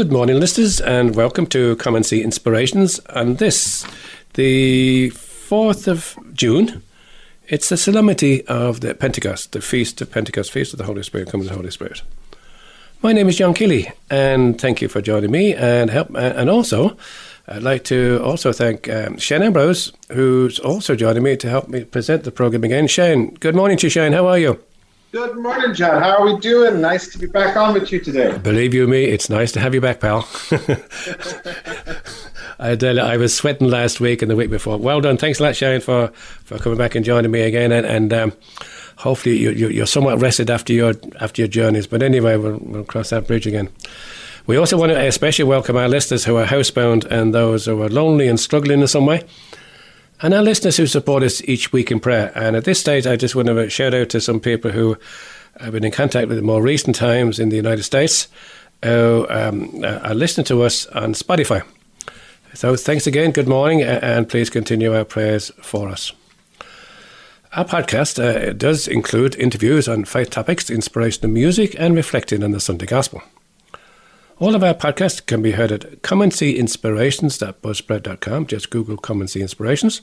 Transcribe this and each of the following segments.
Good morning, listeners, and welcome to Come and See Inspirations. And this, the 4th of June, it's the solemnity of the Pentecost, the Feast of Pentecost, Feast of the Holy Spirit, coming the Holy Spirit. My name is John Keeley, and thank you for joining me. And help, and also, I'd like to also thank um, Shane Ambrose, who's also joining me to help me present the program again. Shane, good morning to you, Shane. How are you? Good morning, John. How are we doing? Nice to be back on with you today. Believe you me, it's nice to have you back, pal. I, I was sweating last week and the week before. Well done. Thanks a lot, Shane, for, for coming back and joining me again. And, and um, hopefully you, you, are somewhat rested after your after your journeys. But anyway, we'll, we'll cross that bridge again. We also want to especially welcome our listeners who are housebound and those who are lonely and struggling in some way and our listeners who support us each week in prayer. And at this stage, I just want to shout out to some people who I've been in contact with in more recent times in the United States who um, are listening to us on Spotify. So thanks again, good morning, and please continue our prayers for us. Our podcast uh, does include interviews on faith topics, inspirational music, and reflecting on the Sunday Gospel. All of our podcasts can be heard at commonseeinspirations.buzzsprout.com. Just Google Come and See Inspirations.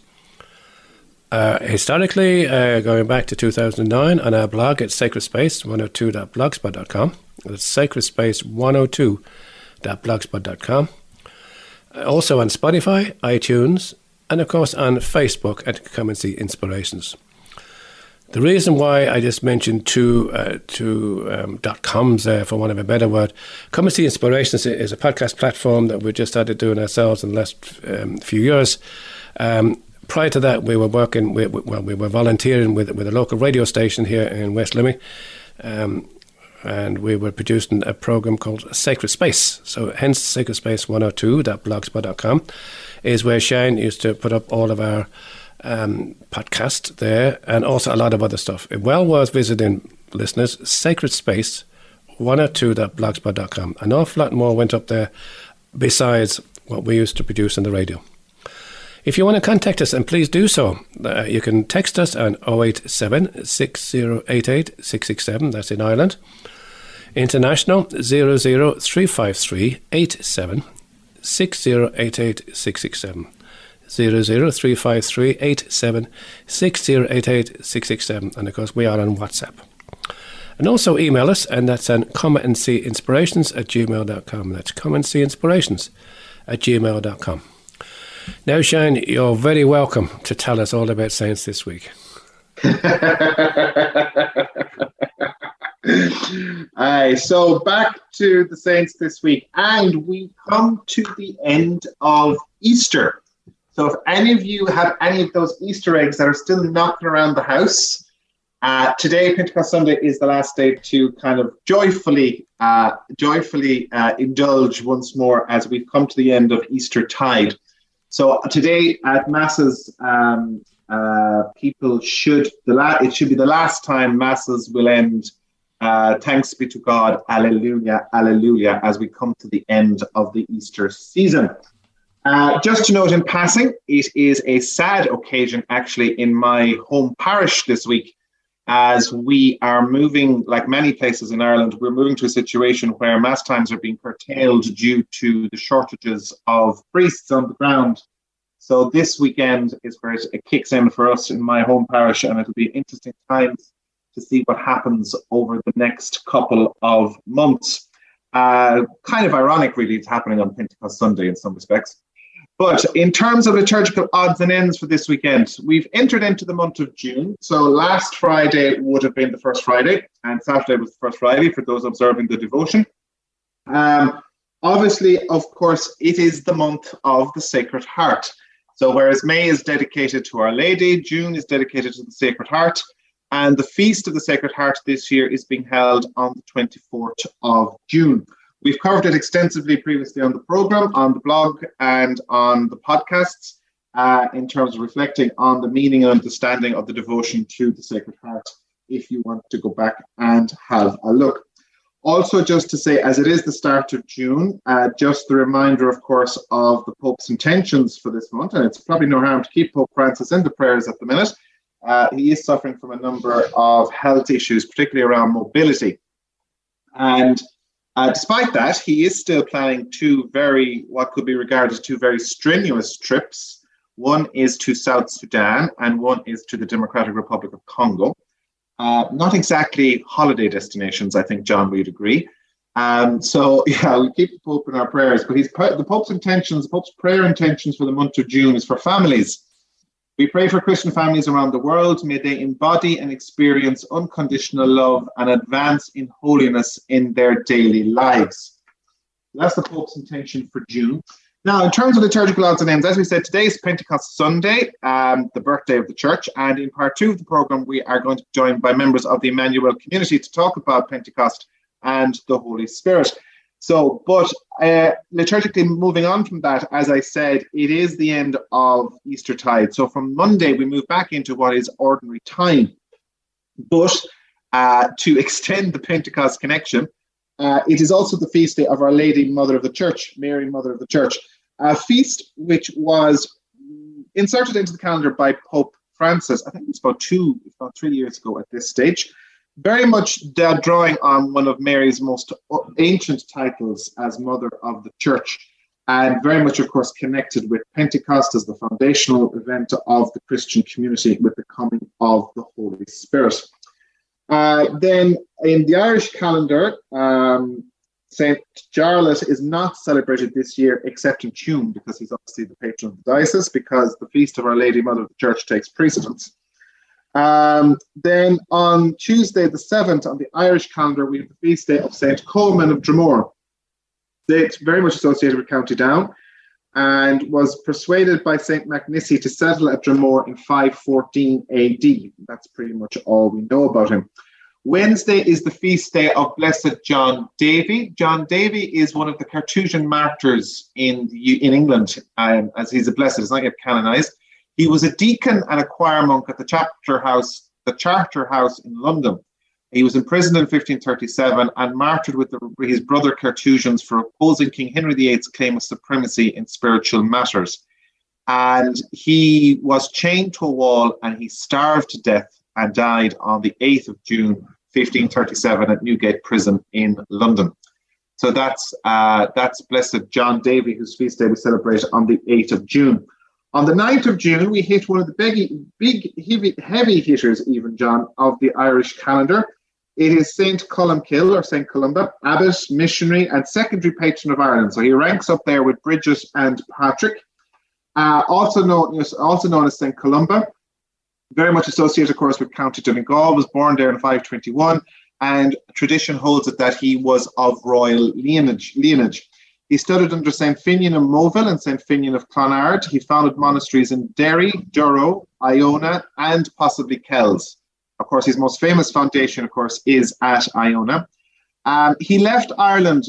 Uh, historically, uh, going back to 2009, on our blog at Sacred Space 102.blogspot.com. That's Sacred Space 102.blogspot.com. Uh, also on Spotify, iTunes, and of course on Facebook at Come and See Inspirations. The reason why I just mentioned two uh, two um, dot coms there, for want of a better word, Come and See Inspirations is a podcast platform that we just started doing ourselves in the last um, few years. Um, prior to that, we were working well, we were volunteering with with a local radio station here in West Limerick. Um, and we were producing a program called Sacred Space. So, hence, Sacred Space 102.blogspot.com is where Shane used to put up all of our um, podcast there, and also a lot of other stuff. Well worth visiting, listeners. Sacred Space, 102.blogspot.com. An awful lot more went up there besides what we used to produce on the radio. If you want to contact us, and please do so, uh, you can text us on 087 6088 667, that's in Ireland. International 00353 87 6088 667. 00353876088 and of course we are on WhatsApp. And also email us, and that's on come and see inspirations at gmail.com. That's come and see inspirations at gmail.com. Now, Shane, you're very welcome to tell us all about science this week. Aye, so back to the Saints this week, and we come to the end of Easter. So if any of you have any of those Easter eggs that are still knocking around the house, uh, today, Pentecost Sunday, is the last day to kind of joyfully, uh, joyfully uh, indulge once more as we've come to the end of Easter tide. So today at masses, um, uh, people should the la- it should be the last time masses will end. Uh, thanks be to God, Alleluia, Alleluia, as we come to the end of the Easter season. Uh, just to note in passing, it is a sad occasion actually in my home parish this week, as we are moving, like many places in Ireland, we're moving to a situation where mass times are being curtailed due to the shortages of priests on the ground. So this weekend is where it kicks in for us in my home parish, and it'll be interesting times to see what happens over the next couple of months. Uh, kind of ironic, really, it's happening on Pentecost Sunday in some respects. But in terms of liturgical odds and ends for this weekend, we've entered into the month of June. So last Friday would have been the first Friday, and Saturday was the first Friday for those observing the devotion. Um, obviously, of course, it is the month of the Sacred Heart. So whereas May is dedicated to Our Lady, June is dedicated to the Sacred Heart, and the Feast of the Sacred Heart this year is being held on the 24th of June. We've covered it extensively previously on the program, on the blog, and on the podcasts uh, in terms of reflecting on the meaning and understanding of the devotion to the Sacred Heart. If you want to go back and have a look. Also, just to say, as it is the start of June, uh, just the reminder, of course, of the Pope's intentions for this month, and it's probably no harm to keep Pope Francis in the prayers at the minute. Uh, he is suffering from a number of health issues, particularly around mobility. And Uh, despite that, he is still planning two very, what could be regarded as two very strenuous trips. One is to South Sudan and one is to the Democratic Republic of Congo. Uh, not exactly holiday destinations, I think, John, we'd agree. Um, so, yeah, we keep the Pope in our prayers, but he's, the Pope's intentions, the Pope's prayer intentions for the month of June is for families we pray for Christian families around the world. May they embody and experience unconditional love and advance in holiness in their daily lives. That's the Pope's intention for June. Now, in terms of liturgical odds and ends, as we said, today is Pentecost Sunday, um, the birthday of the church. And in part two of the program, we are going to be joined by members of the Emmanuel community to talk about Pentecost and the Holy Spirit. So, but uh, liturgically moving on from that, as I said, it is the end of Easter tide. So from Monday, we move back into what is ordinary time. But uh, to extend the Pentecost connection, uh, it is also the feast day of Our Lady, Mother of the Church, Mary, Mother of the Church, a feast which was inserted into the calendar by Pope Francis. I think it's about two, about three years ago at this stage very much drawing on one of Mary's most ancient titles as Mother of the Church, and very much, of course, connected with Pentecost as the foundational event of the Christian community with the coming of the Holy Spirit. Uh, then in the Irish calendar, um, St. Jarlath is not celebrated this year except in Tuam because he's obviously the patron of the diocese because the feast of Our Lady Mother of the Church takes precedence. Um, then on Tuesday, the 7th, on the Irish calendar, we have the feast day of St. Colman of Dromore. It's very much associated with County Down and was persuaded by St. Macnissi to settle at Dromore in 514 AD. That's pretty much all we know about him. Wednesday is the feast day of Blessed John Davy. John Davy is one of the Carthusian martyrs in, in England, um, as he's a blessed, he's not yet canonized. He was a deacon and a choir monk at the chapter house, the Charter House in London. He was imprisoned in 1537 and martyred with the, his brother Carthusians for opposing King Henry VIII's claim of supremacy in spiritual matters. And he was chained to a wall and he starved to death and died on the 8th of June 1537 at Newgate Prison in London. So that's uh, that's Blessed John Davy, whose feast day we celebrate on the 8th of June. On the 9th of June, we hit one of the big, big heavy, heavy hitters, even John, of the Irish calendar. It is Saint Columkill or Saint Columba, abbot, missionary, and secondary patron of Ireland. So he ranks up there with Bridget and Patrick. Uh, also known also known as Saint Columba, very much associated, of course, with County Donegal. Was born there in 521, and tradition holds it that he was of royal lineage. lineage. He studied under St. Finian of Moville and St. Finian of Clonard. He founded monasteries in Derry, Durrow, Iona, and possibly Kells. Of course, his most famous foundation, of course, is at Iona. Um, he left Ireland.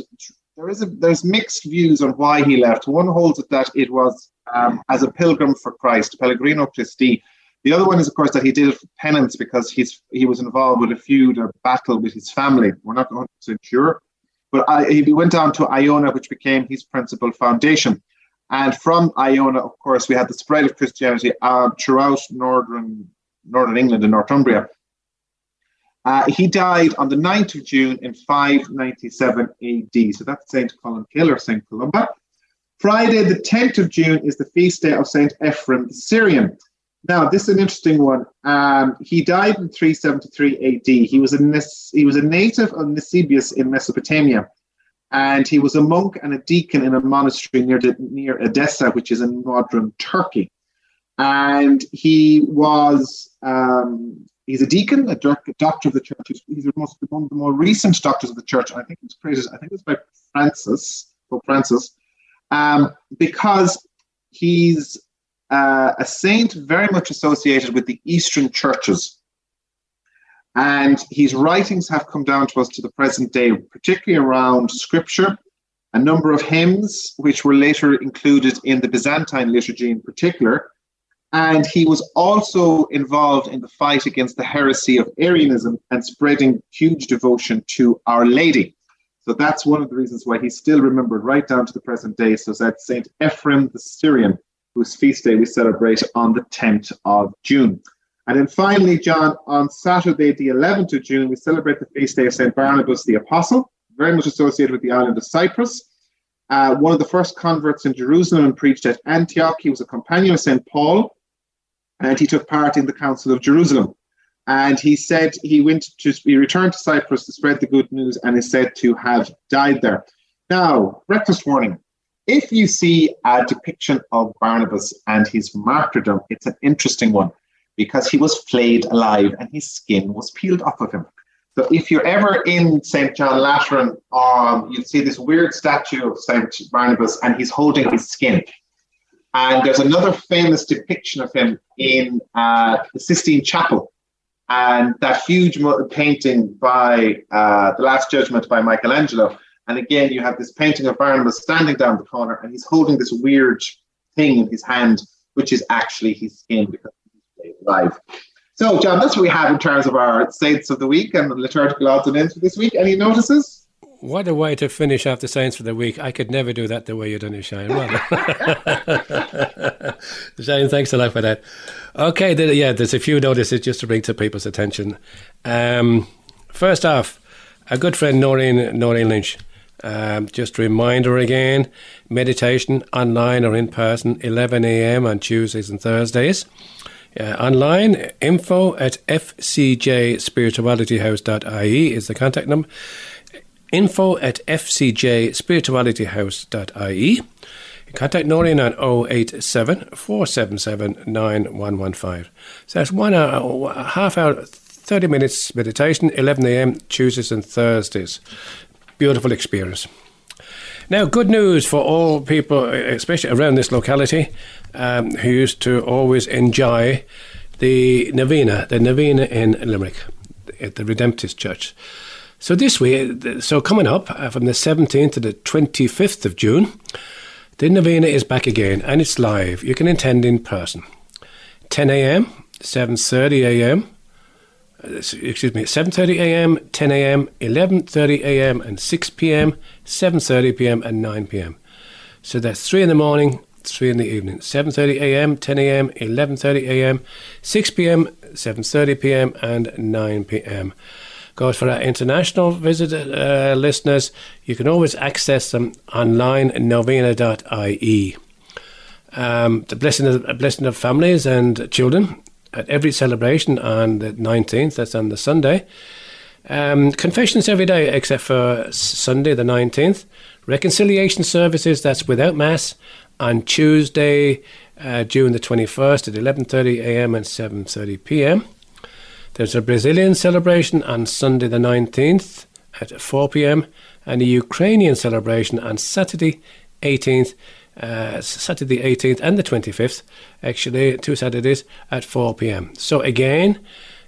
There is a, there's mixed views on why he left. One holds that it was um, as a pilgrim for Christ, Pellegrino Christi. The other one is, of course, that he did it for penance because he's he was involved with a feud or battle with his family. We're not 100% sure. But I, he went down to Iona, which became his principal foundation. And from Iona, of course, we had the spread of Christianity uh, throughout northern northern England and Northumbria. Uh, he died on the 9th of June in 597 AD. So that's St. Columkill or St. Columba. Friday, the 10th of June, is the feast day of St. Ephraim the Syrian. Now, this is an interesting one. Um, he died in 373 AD. He was a he was a native of Nisibis in Mesopotamia, and he was a monk and a deacon in a monastery near near Edessa, which is in modern Turkey. And he was um, he's a deacon, a doctor of the church. He's most, one of the more recent doctors of the church. I think it was created. I think it was by Francis, Pope Francis, um, because he's uh, a saint very much associated with the Eastern churches. And his writings have come down to us to the present day, particularly around scripture, a number of hymns, which were later included in the Byzantine liturgy in particular. And he was also involved in the fight against the heresy of Arianism and spreading huge devotion to Our Lady. So that's one of the reasons why he's still remembered right down to the present day. So that's Saint Ephraim the Syrian, whose feast day we celebrate on the 10th of June. And then finally, John, on Saturday, the 11th of June, we celebrate the feast day of St. Barnabas the Apostle. very much associated with the island of Cyprus. Uh, one of the first converts in Jerusalem and preached at Antioch. He was a companion of St. Paul and he took part in the Council of Jerusalem. And he said he went to, he returned to Cyprus to spread the good news and is said to have died there. Now, breakfast warning. If you see a depiction of Barnabas and his martyrdom, it's an interesting one because he was flayed alive and his skin was peeled off of him. So if you're ever in St. John Lateran, um, you'll see this weird statue of St. Barnabas and he's holding his skin. And there's another famous depiction of him in uh, the Sistine Chapel. And that huge painting by uh, The Last Judgment by Michelangelo. And again, you have this painting of Barnabas standing down the corner and he's holding this weird thing in his hand, which is actually his skin because he's alive. So, John, that's what we have in terms of our saints of the week and the liturgical odds and ends for this week. Any notices? What a way to finish off the saints for the week. I could never do that the way you done it, Shane. Well Shane, thanks a lot for that. Okay, yeah, there's a few notices just to bring to people's attention. Um, first off, a good friend, Noreen, Noreen Lynch. Um, just a reminder again meditation online or in person, 11 a.m. on Tuesdays and Thursdays. Uh, online, info at fcjspiritualityhouse.ie is the contact number. Info at fcjspiritualityhouse.ie. Contact Noreen on 087 477 9115. So that's one hour, half hour, 30 minutes meditation, 11 a.m. Tuesdays and Thursdays. Beautiful experience. Now, good news for all people, especially around this locality, um, who used to always enjoy the novena, the novena in Limerick, at the Redemptorist Church. So this week, so coming up uh, from the 17th to the 25th of June, the novena is back again and it's live. You can attend in person. 10 a.m., 7:30 a.m., excuse me, 7:30 a.m., 10 a.m., 11:30 a.m., and 6 p.m., 7:30 p.m., and 9 p.m. So that's three in the morning, three in the evening. 7:30 a.m., 10 a.m., 11:30 a.m., 6 p.m., 7:30 p.m., and 9 p.m. Goes for our international visit uh, listeners. You can always access them online at novena.ie. Um, the blessing of, blessing of families and children at every celebration on the 19th, that's on the Sunday. Um, confessions every day except for Sunday, the 19th. Reconciliation services, that's without Mass, on Tuesday, uh, June the 21st at 11.30 a.m. and 7.30 p.m. There's a Brazilian celebration on Sunday the 19th at 4 p.m. and a Ukrainian celebration on Saturday 18th uh, Saturday 18th and the 25th, actually, two Saturdays at 4 pm. So again,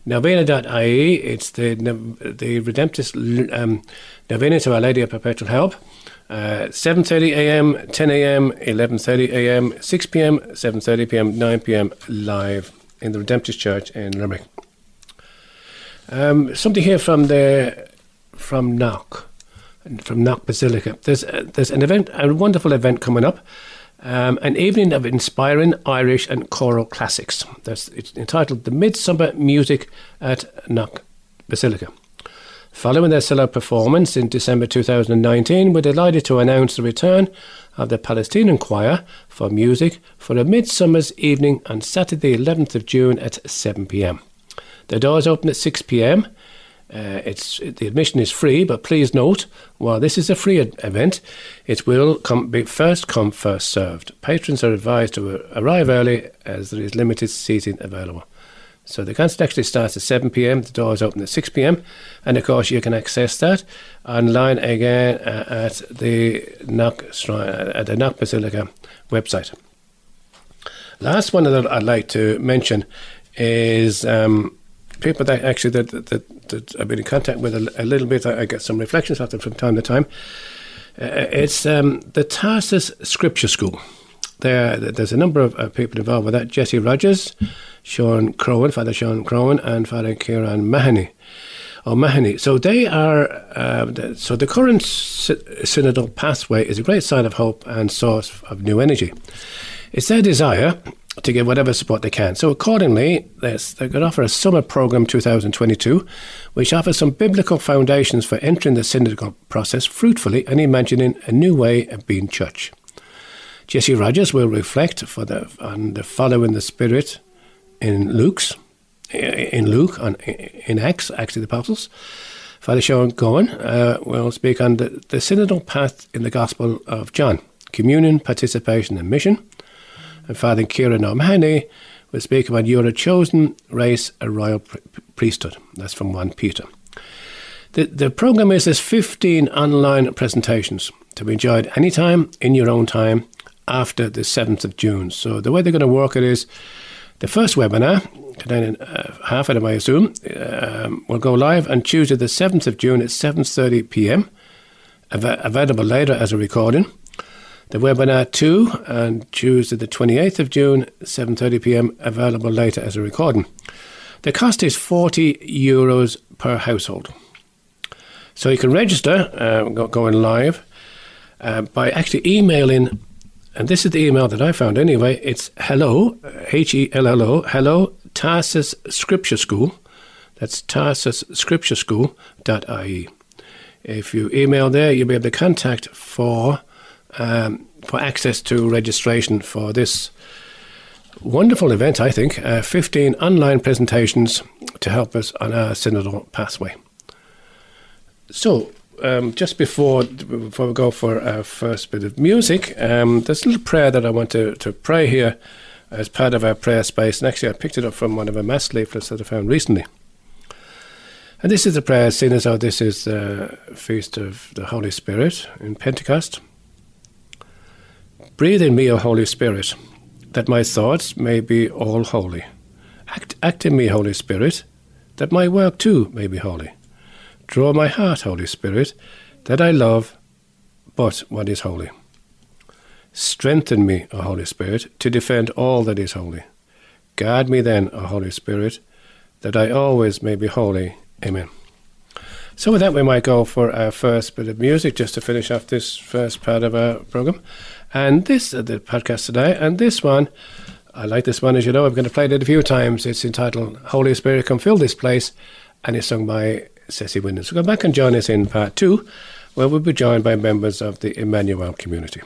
novena.ie, it's the the Redemptorist um, Novena to Our Lady of Perpetual Help. Uh, 7.30 a.m., 10 a.m., 11.30 a.m., 6 p.m., 7.30 p.m., 9 p.m. live in the Redemptorist Church in Limerick. Um, something here from the from Knock from Knock Basilica. There's uh, there's an event, a wonderful event coming up. Um, an evening of inspiring Irish and choral classics. It's entitled "The Midsummer Music at Knock Basilica." Following their solo performance in December 2019, we're delighted to announce the return of the Palestrina Choir for music for a midsummer's evening on Saturday, 11th of June at 7 pm. The doors open at 6 pm uh, it's the admission is free, but please note, while this is a free ad- event, it will come, be first come first served. Patrons are advised to arrive early as there is limited seating available. So the concert actually starts at 7 p.m. The doors open at 6 p.m. And of course, you can access that online again uh, at the Knock at the Knock Basilica website. Last one that I'd like to mention is um, people that actually that, that, that I've been in contact with a, a little bit. I, I, get some reflections off them from time to time. Uh, it's um, the Tarsus Scripture School. There, there's a number of uh, people involved with that. Jessie Rogers, Sean Goan, Father Sean Goan, and Father Kieran Mahoney. Oh, Mahoney. So they are. Uh, so the current synodal pathway is a great sign of hope and source of new energy. It's their desire to give whatever support they can. So, accordingly, they're going to offer a summer program 2022, which offers some biblical foundations for entering the synodical process fruitfully and imagining a new way of being church. Jessie Rogers will reflect for the, on the following the Spirit in Luke's in Luke on in Acts, Acts of the Apostles. Father Sean Goan uh, will speak on the, the synodal path in the Gospel of John, communion, participation, and mission and Father Kieran O'Mahony will speak about You're a chosen race, a royal priesthood. That's from 1 Peter. The, the program is this 15 online presentations to be enjoyed anytime in your own time after the 7th of June. So the way they're going to work it is the first webinar, containing uh, half of them I assume, um, will go live on Tuesday the 7th of June at 7.30 p.m. Av- available later as a recording. The webinar 2 on Tuesday the 28th of June, 7:30 p.m. available later as a recording. The cost is 40 euros per household. So you can register uh, going live uh, by actually emailing, and this is the email that I found anyway. It's hello, H E L L O, hello, Tarsus Scripture School. That's Tarsus Scripture School.ie. If you email there, you'll be able to contact for um, for access to registration for this wonderful event, I think. Uh, 15 online presentations to help us on our synodal pathway. So, um, just before before we go for our first bit of music, um, there's a little prayer that I want to, to pray here as part of our prayer space. And actually, I picked it up from one of our mass leaflets that I found recently. And this is the prayer, seeing as how this is the feast of the Holy Spirit in Pentecost. Breathe in me, O Holy Spirit, that my thoughts may be all holy. Act, act in me, Holy Spirit, that my work too may be holy. Draw my heart, Holy Spirit, that I love but what is holy. Strengthen me, O Holy Spirit, to defend all that is holy. Guard me then, O Holy Spirit, that I always may be holy. Amen. So, with that, we might go for our first bit of music just to finish off this first part of our program. And this, uh, the podcast today, and this one, I like this one, as you know, I'm going to play it a few times. It's entitled Holy Spirit Come Fill This Place, and it's sung by CeCe Winans. So come back and join us in part two, where we'll be joined by members of the Emmanuel community.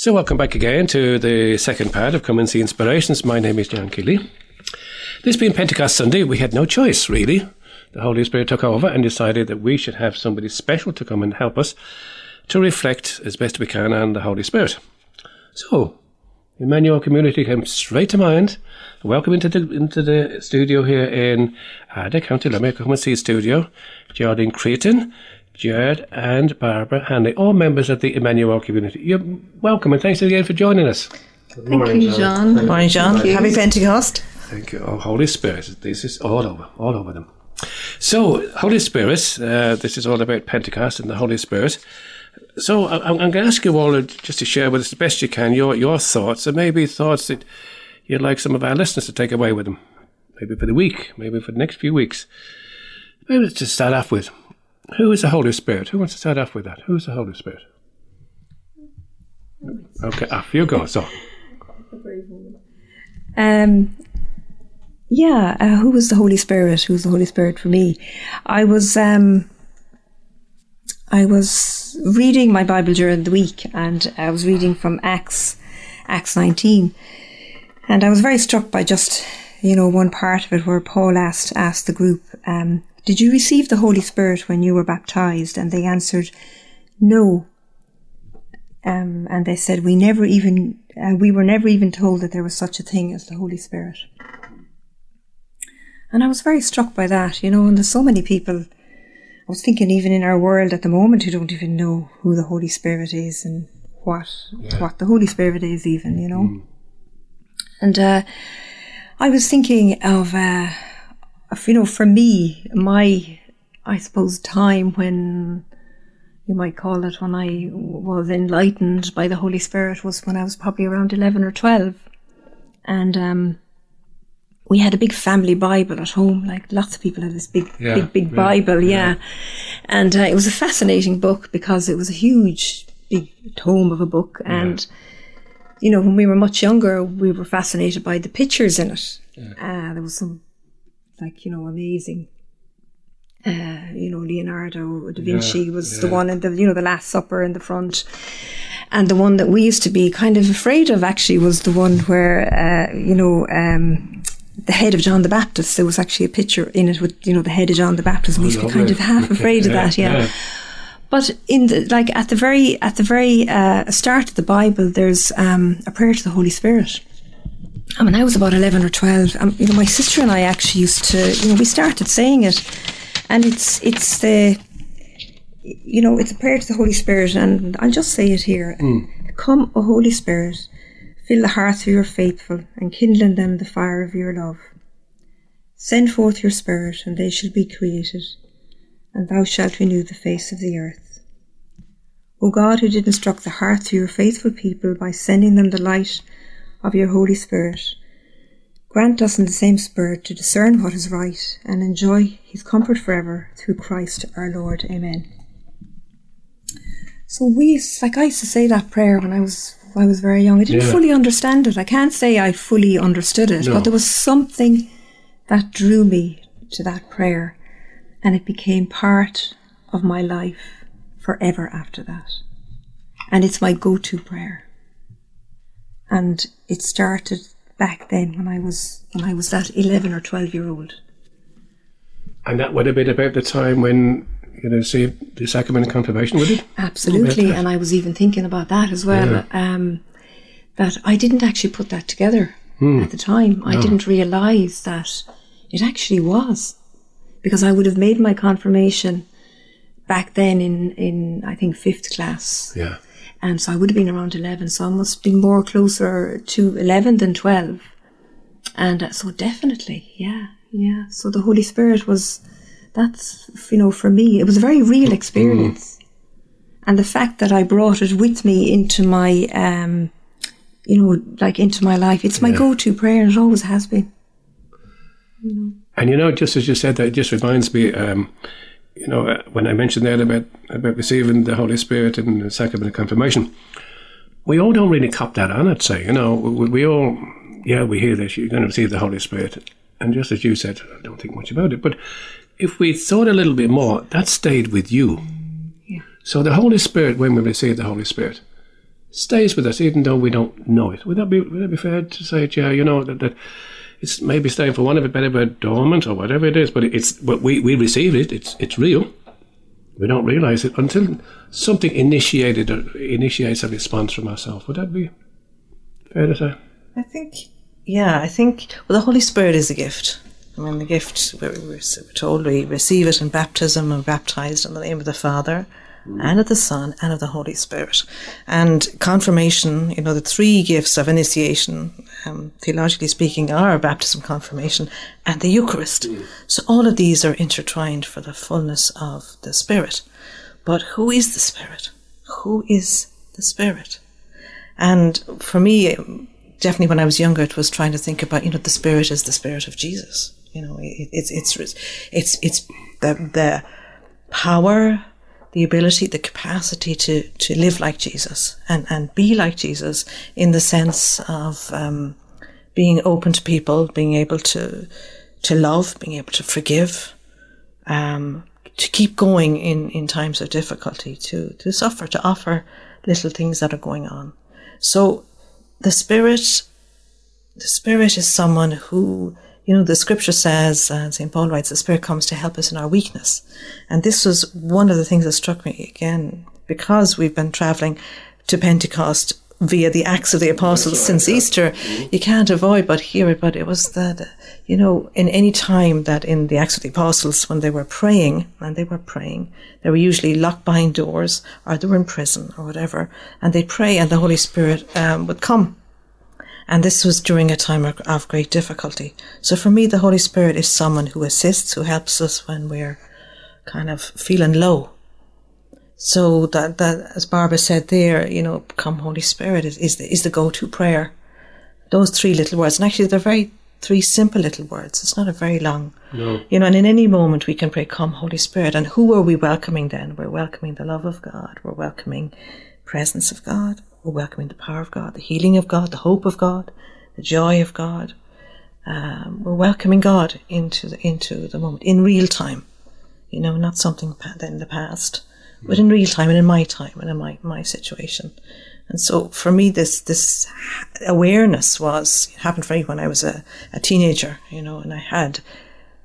So, welcome back again to the second part of Come and See Inspirations. My name is John Keeley. This being Pentecost Sunday, we had no choice, really. The Holy Spirit took over and decided that we should have somebody special to come and help us to reflect as best we can on the Holy Spirit. So, Emmanuel community came straight to mind. Welcome into the into the studio here in Ardagh, County Limerick. Come and see studio. Geraldine Creighton, Jared and Barbara Hanley, all members of the Emmanuel community. You're welcome and thanks again for joining us. Good Thank you, John. John. Morning, John. Happy Pentecost. Thank you. Oh, Holy Spirit, this is all over, all over them. So, Holy Spirit, uh, this is all about Pentecost and the Holy Spirit. So, I, am going to ask you all just to share with us the best you can your, your thoughts and maybe thoughts that you'd like some of our listeners to take away with them. Maybe for the week, maybe for the next few weeks. Maybe to start off with, who is the Holy Spirit? Who wants to start off with that? Who is the Holy Spirit? Okay, off you go. So. Um, yeah, uh, who was the Holy Spirit? Who was the Holy Spirit for me? I was um, I was reading my Bible during the week, and I was reading from Acts Acts nineteen, and I was very struck by just you know one part of it where Paul asked asked the group, um, did you receive the Holy Spirit when you were baptized? And they answered, No. Um, and they said, We never even, uh, we were never even told that there was such a thing as the Holy Spirit. And I was very struck by that, you know, and there's so many people. I was thinking, even in our world at the moment, who don't even know who the Holy Spirit is and what yeah. what the Holy Spirit is, even, you know. Mm. And uh, I was thinking of uh, you know, for me, my, I suppose, time when you might call it when I was enlightened by the Holy Spirit was when I was probably around 11 or 12. And, um, we had a big family Bible at home. Like lots of people had this big, yeah, big, big yeah, Bible. Yeah. yeah. And uh, it was a fascinating book because it was a huge big tome of a book. And, you know, when we were much younger, we were fascinated by the pictures in it. Uh, there was some, like, you know, amazing. Uh, you know, Leonardo da Vinci Yeah, was yeah. the one in the, you know, the Last Supper in the front. And the one that we used to be kind of afraid of actually was the one where, uh, you know, um, the head of John the Baptist. There was actually a picture in it with, you know, the head of John the Baptist. And we used to be kind of half afraid of that, yeah. But in the like at the very at the very uh, start of the Bible, there's um, a prayer to the Holy Spirit. I mean, I was about eleven or twelve. Um, you know, my sister and I actually used to. You know, we started saying it, and it's it's the. You know, it's a prayer to the Holy Spirit, and I'll just say it here. Come, O Holy Spirit, fill the hearts of your faithful, and kindle in them the fire of your love. Send forth your Spirit, and they shall be created and thou shalt renew the face of the earth. O God, who did instruct the hearts of your faithful people by sending them the light of your Holy Spirit, grant us in the same Spirit to discern what is right and enjoy his comfort forever through Christ our Lord. Amen. So we, like I used to say that prayer when I was when I was very young. I didn't Yeah. fully understand it. I can't say I fully understood it, No. but there was something that drew me to that prayer and it became part of my life forever after that. And it's my go to prayer. And it started back then when I was when I was that eleven or twelve year old. And that would have been about the time when you know, see the sacrament of confirmation, would it? Absolutely. And I was even thinking about that as well. Yeah. Um, that I didn't actually put that together Hmm. at the time. I didn't realise that it actually was. Because I would have made my confirmation back then in, in I think fifth class. Yeah. And so I would have been around 11. So I must be more closer to 11 than 12. And uh, so definitely, yeah, yeah. So the Holy Spirit was, that's, you know, for me, it was a very real experience. And the fact that I brought it with me into my, um, you know, like into my life, it's my Yeah. go-to prayer and it always has been. You know. And you know, just as you said that, it just reminds me, um, you know, uh, when I mentioned that about about receiving the Holy Spirit and the sacrament of confirmation, we all don't really cop that on. I'd say, you know, we, we all, yeah, we hear this. You're going to receive the Holy Spirit, and just as you said, I don't think much about it. But if we thought a little bit more, that stayed with you. Yeah. So the Holy Spirit, when we receive the Holy Spirit, stays with us, even though we don't know it. Would that be would that be fair to say, yeah, you know that. that it's maybe staying for one of it better but dormant or whatever it is, but it's but we, we receive it, it's it's real. We don't realise it until something initiated or initiates a response from ourselves. Would that be fair to say? I think, yeah, I think, well, the Holy Spirit is a gift. I mean, the gift, we're told we receive it in baptism and baptized in the name of the Father and of the Son and of the Holy Spirit. And confirmation, you know, the three gifts of initiation, um, theologically speaking, are baptism, confirmation, and the Eucharist. So all of these are intertwined for the fullness of the Spirit. But who is the Spirit? Who is the Spirit? And for me, definitely when I was younger, it was trying to think about, you know, the Spirit is the Spirit of Jesus. You know, it, it's it's it's it's the the power, the ability, the capacity to to live like Jesus and and be like Jesus in the sense of um, being open to people, being able to to love, being able to forgive, um, to keep going in, in times of difficulty, to, to suffer, to offer little things that are going on. So the Spirit, the Spirit is someone who, you know, the scripture says, and St. Paul writes, the Spirit comes to help us in our weakness. And this was one of the things that struck me again, because we've been traveling to Pentecost via the Acts of the Apostles since Easter, you can't avoid but hear it. But it was that, you know, in any time that in the Acts of the Apostles, when they were praying, and they were praying, they were usually locked behind doors, or they were in prison, or whatever, and they'd pray, and the Holy Spirit um, would come. And this was during a time of, of great difficulty. So for me, the Holy Spirit is someone who assists, who helps us when we're kind of feeling low. So that, that as Barbara said there, you know, come Holy Spirit is, is the, is the go-to prayer. Those three little words. And actually they're very, three simple little words. It's not a very long, No. you know, and in any moment we can pray, come Holy Spirit. And who are we welcoming then? We're welcoming the love of God. We're welcoming presence of God. We're welcoming the power of God, the healing of God, the hope of God, the joy of God. Um, we're welcoming God into the, into the moment in real time. You know, not something in the past, but in real time and in my time and in my, my situation. And so for me, this, this awareness was, it happened for me when I was a, a teenager, you know, and I had,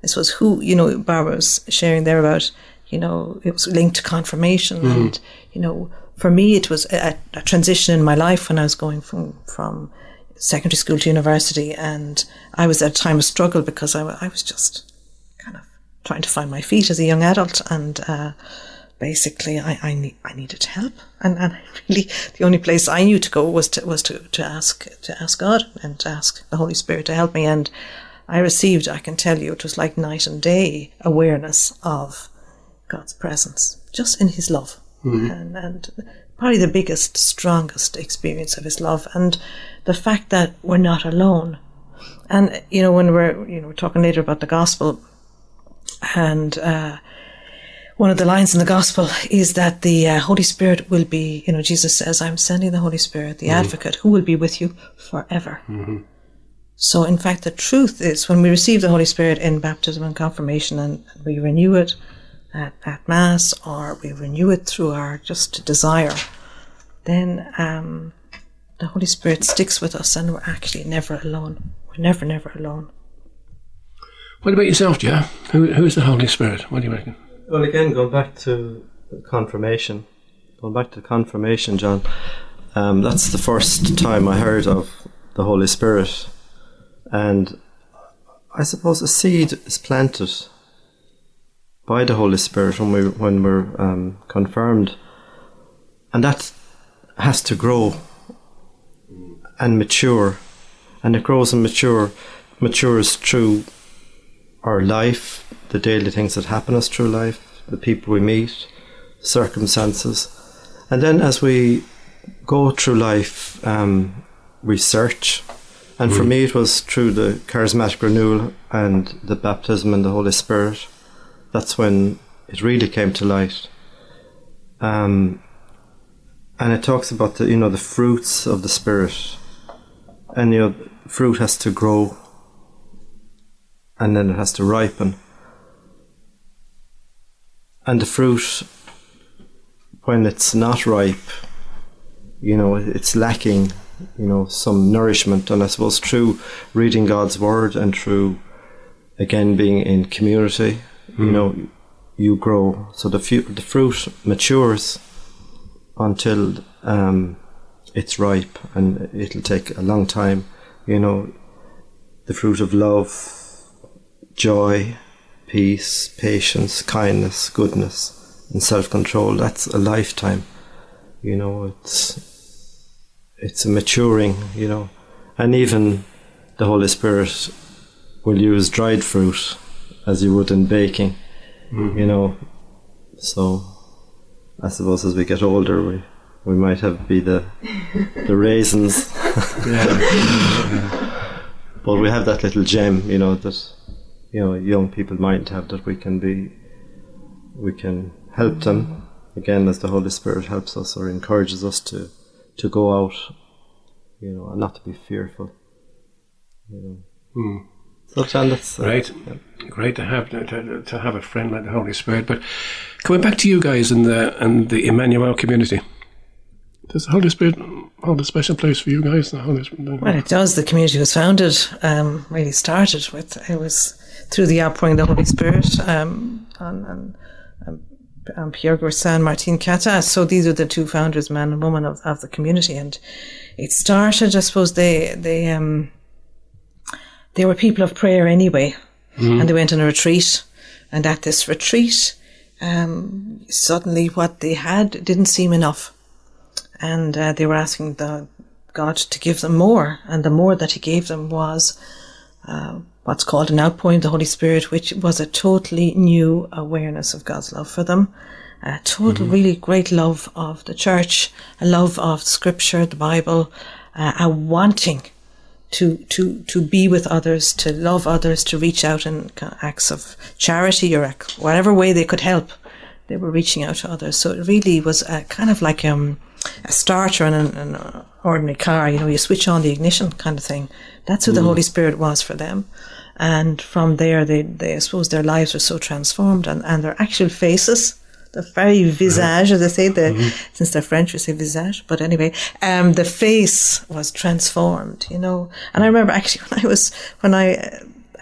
this was who, you know, Barbara was sharing there about, you know, it was linked to confirmation mm. and, you know, for me, it was a, a, transition in my life when I was going from, from secondary school to university. And I was at a time of struggle because I, I was just kind of trying to find my feet as a young adult. And, uh, basically I, I, I needed help. And, and really the only place I knew to go was to, was to, to ask, to ask God and to ask the Holy Spirit to help me. And I received, I can tell you, it was like night and day awareness of God's presence, just in His love. Mm-hmm. And, and probably the biggest, strongest experience of His love. And the fact that we're not alone. And, you know, when we're, you know, we're talking later about the gospel and, uh, one of the lines in the gospel is that the uh, Holy Spirit will be, you know, Jesus says, I'm sending the Holy Spirit, the mm-hmm. advocate, who will be with you forever. Mm-hmm. So, in fact, the truth is when we receive the Holy Spirit in baptism and confirmation and we renew it at, at Mass or we renew it through our just desire, then um, the Holy Spirit sticks with us and we're actually never alone. We're never, never alone. What about yourself, Joe? Who, who's the Holy Spirit? What do you reckon? Well, again, going back to confirmation, going back to confirmation, John, um, that's the first time I heard of the Holy Spirit. And I suppose a seed is planted by the Holy Spirit when, we, when we're um, confirmed. And that has to grow and mature. And it grows and mature, matures through our life, the daily things that happen us through life, the people we meet, circumstances. And then as we go through life, um, we search. And mm. for me, it was through the charismatic renewal and the baptism in the Holy Spirit. That's when it really came to light. Um, and it talks about the you know the fruits of the spirit, and you know fruit has to grow, and then it has to ripen. And the fruit, when it's not ripe, you know, it's lacking, you know, some nourishment. And I suppose through reading God's word and through, again, being in community, mm. You hmm. know, you grow. So the, fu- the fruit matures until um, it's ripe and it'll take a long time. You know, the fruit of love, joy, peace, patience, kindness, goodness, and self-control. That's a lifetime. You know, it's it's a maturing. You know, and even the Holy Spirit will use dried fruit as you would in baking. Mm-hmm. You know, so I suppose as we get older, we we might have be the the raisins. but we have that little gem, you know, that you know young people might have that we can be we can help them again as the Holy Spirit helps us or encourages us to to go out you know and not to be fearful you know hmm. So John that's uh, great yeah. great to have to, to have a friend like the Holy Spirit but coming back to you guys in the and the Emmanuel community does the Holy Spirit hold a special place for you guys? The Holy Spirit? Well, it does. The community was founded, um, really started with, it was through the outpouring of the Holy Spirit um, and, and, and Pierre Goursat and Martine Catta. So these are the two founders, man and woman of, of the community. And it started, I suppose, they, they, um, they were people of prayer anyway. Mm. And they went on a retreat. And at this retreat, um, suddenly what they had didn't seem enough. And uh, they were asking the God to give them more. And the more that He gave them was uh, what's called an outpouring of the Holy Spirit, which was a totally new awareness of God's love for them. A total, mm-hmm. really great love of the church, a love of scripture, the Bible, uh, a wanting to, to, to be with others, to love others, to reach out in acts of charity or whatever way they could help. They were reaching out to others. So it really was a kind of like, um, a starter in an, an ordinary car. You know, you switch on the ignition kind of thing. That's who the Holy Spirit was for them. And from there, they, they I suppose their lives were so transformed, and, and their actual faces the very visage, as they say, the mm-hmm. since they're French, we say visage. But anyway, um, the face was transformed, you know. And I remember actually when I was when I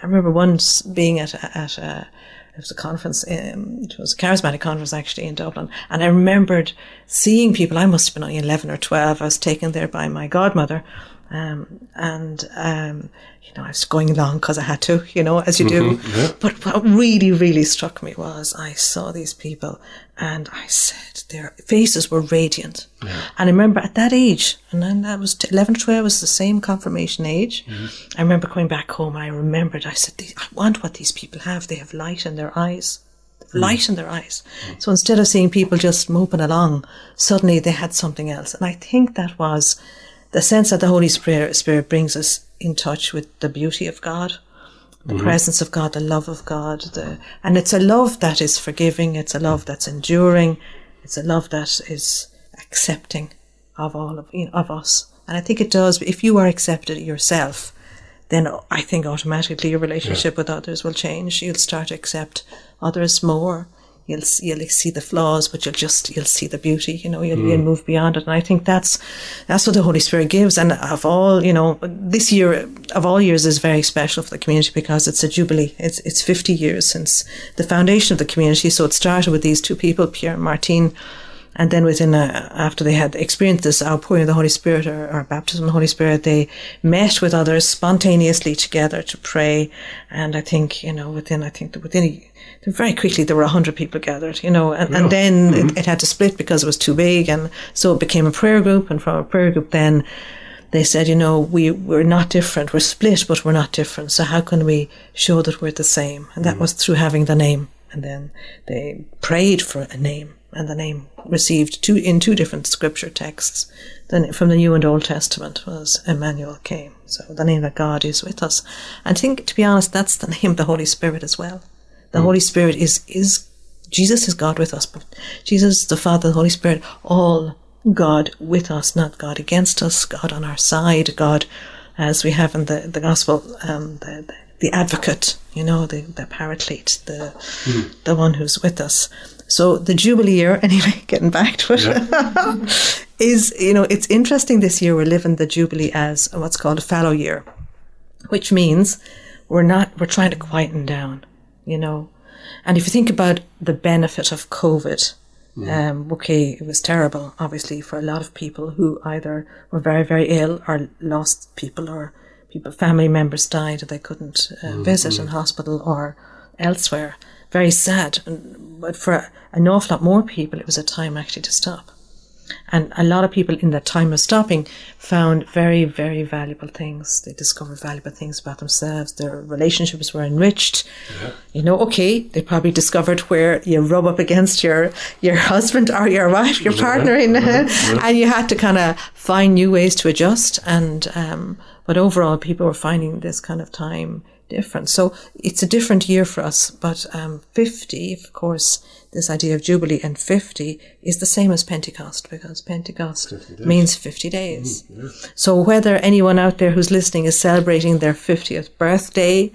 I remember once being at at a, it was a conference, um, it was a charismatic conference actually in Dublin. And I remembered seeing people, I must have been only 11 or 12, I was taken there by my godmother. Um, and, um, you know, I was going along because I had to, you know, as you do. Mm-hmm, yeah. But what really, really struck me was I saw these people and I said their faces were radiant. Yeah. And I remember at that age, and then that was 11 or 12 was the same confirmation age. Mm-hmm. I remember coming back home and I remembered, I said, I want what these people have. They have light in their eyes. Mm. Light in their eyes. Mm. So instead of seeing people just moping along, suddenly they had something else. And I think that was the sense that the Holy Spirit, Spirit brings us in touch with the beauty of God, the mm-hmm. presence of God, the love of God. The, and it's a love that is forgiving. It's a love that's enduring. It's a love that is accepting of all of, you know, of us. And I think it does. If you are accepted yourself, then I think automatically your relationship yeah. with others will change. You'll start to accept others more you'll you'll see the flaws, but you'll just you'll see the beauty. You know, you'll, mm. you'll move beyond it. And I think that's that's what the Holy Spirit gives. And of all, you know, this year of all years is very special for the community because it's a jubilee. It's it's 50 years since the foundation of the community. So it started with these two people, Pierre and Martine. And then within, a, after they had experienced this outpouring of the Holy Spirit or, or, baptism of the Holy Spirit, they met with others spontaneously together to pray. And I think, you know, within, I think within a, very quickly there were a hundred people gathered, you know, and, yeah. and then mm-hmm. it, it, had to split because it was too big. And so it became a prayer group. And from a prayer group, then they said, you know, we, we're not different. We're split, but we're not different. So how can we show that we're the same? And that mm was through having the name. And then they prayed for a name and the name received two in two different scripture texts. Then from the New and Old Testament was Emmanuel came. So the name that God is with us. I think, to be honest, that's the name of the Holy Spirit as well. The mm. Holy Spirit is, is, Jesus is God with us, but Jesus, the Father, the Holy Spirit, all God with us, not God against us, God on our side, God, as we have in the, the Gospel, um, the, the, the, advocate, you know, the, the paraclete, the, mm. the one who's with us. So the Jubilee year, anyway, getting back to it, yeah. is, you know, it's interesting this year we're living the Jubilee as what's called a fallow year, which means we're not, we're trying to quieten down you know. And if you think about the benefit of COVID, mm. um, okay, it was terrible, obviously, for a lot of people who either were very, very ill or lost people or people, family members died and they couldn't uh, mm visit in hospital or elsewhere. Very sad. But for an awful lot more people, it was a time actually to stop. And a lot of people in that time of stopping found very, very valuable things. They discovered valuable things about themselves. Their relationships were enriched. Yeah. You know, okay, they probably discovered where you rub up against your, your husband or your wife, your partner, in, yeah. and you had to kind of find new ways to adjust. And, um, but overall, people were finding this kind of time different. So it's a different year for us. But um, 50, of course, this idea of Jubilee and 50 is the same as Pentecost because Pentecost 50 means 50 days. Mm, yeah. So whether anyone out there who's listening is celebrating their 50th birthday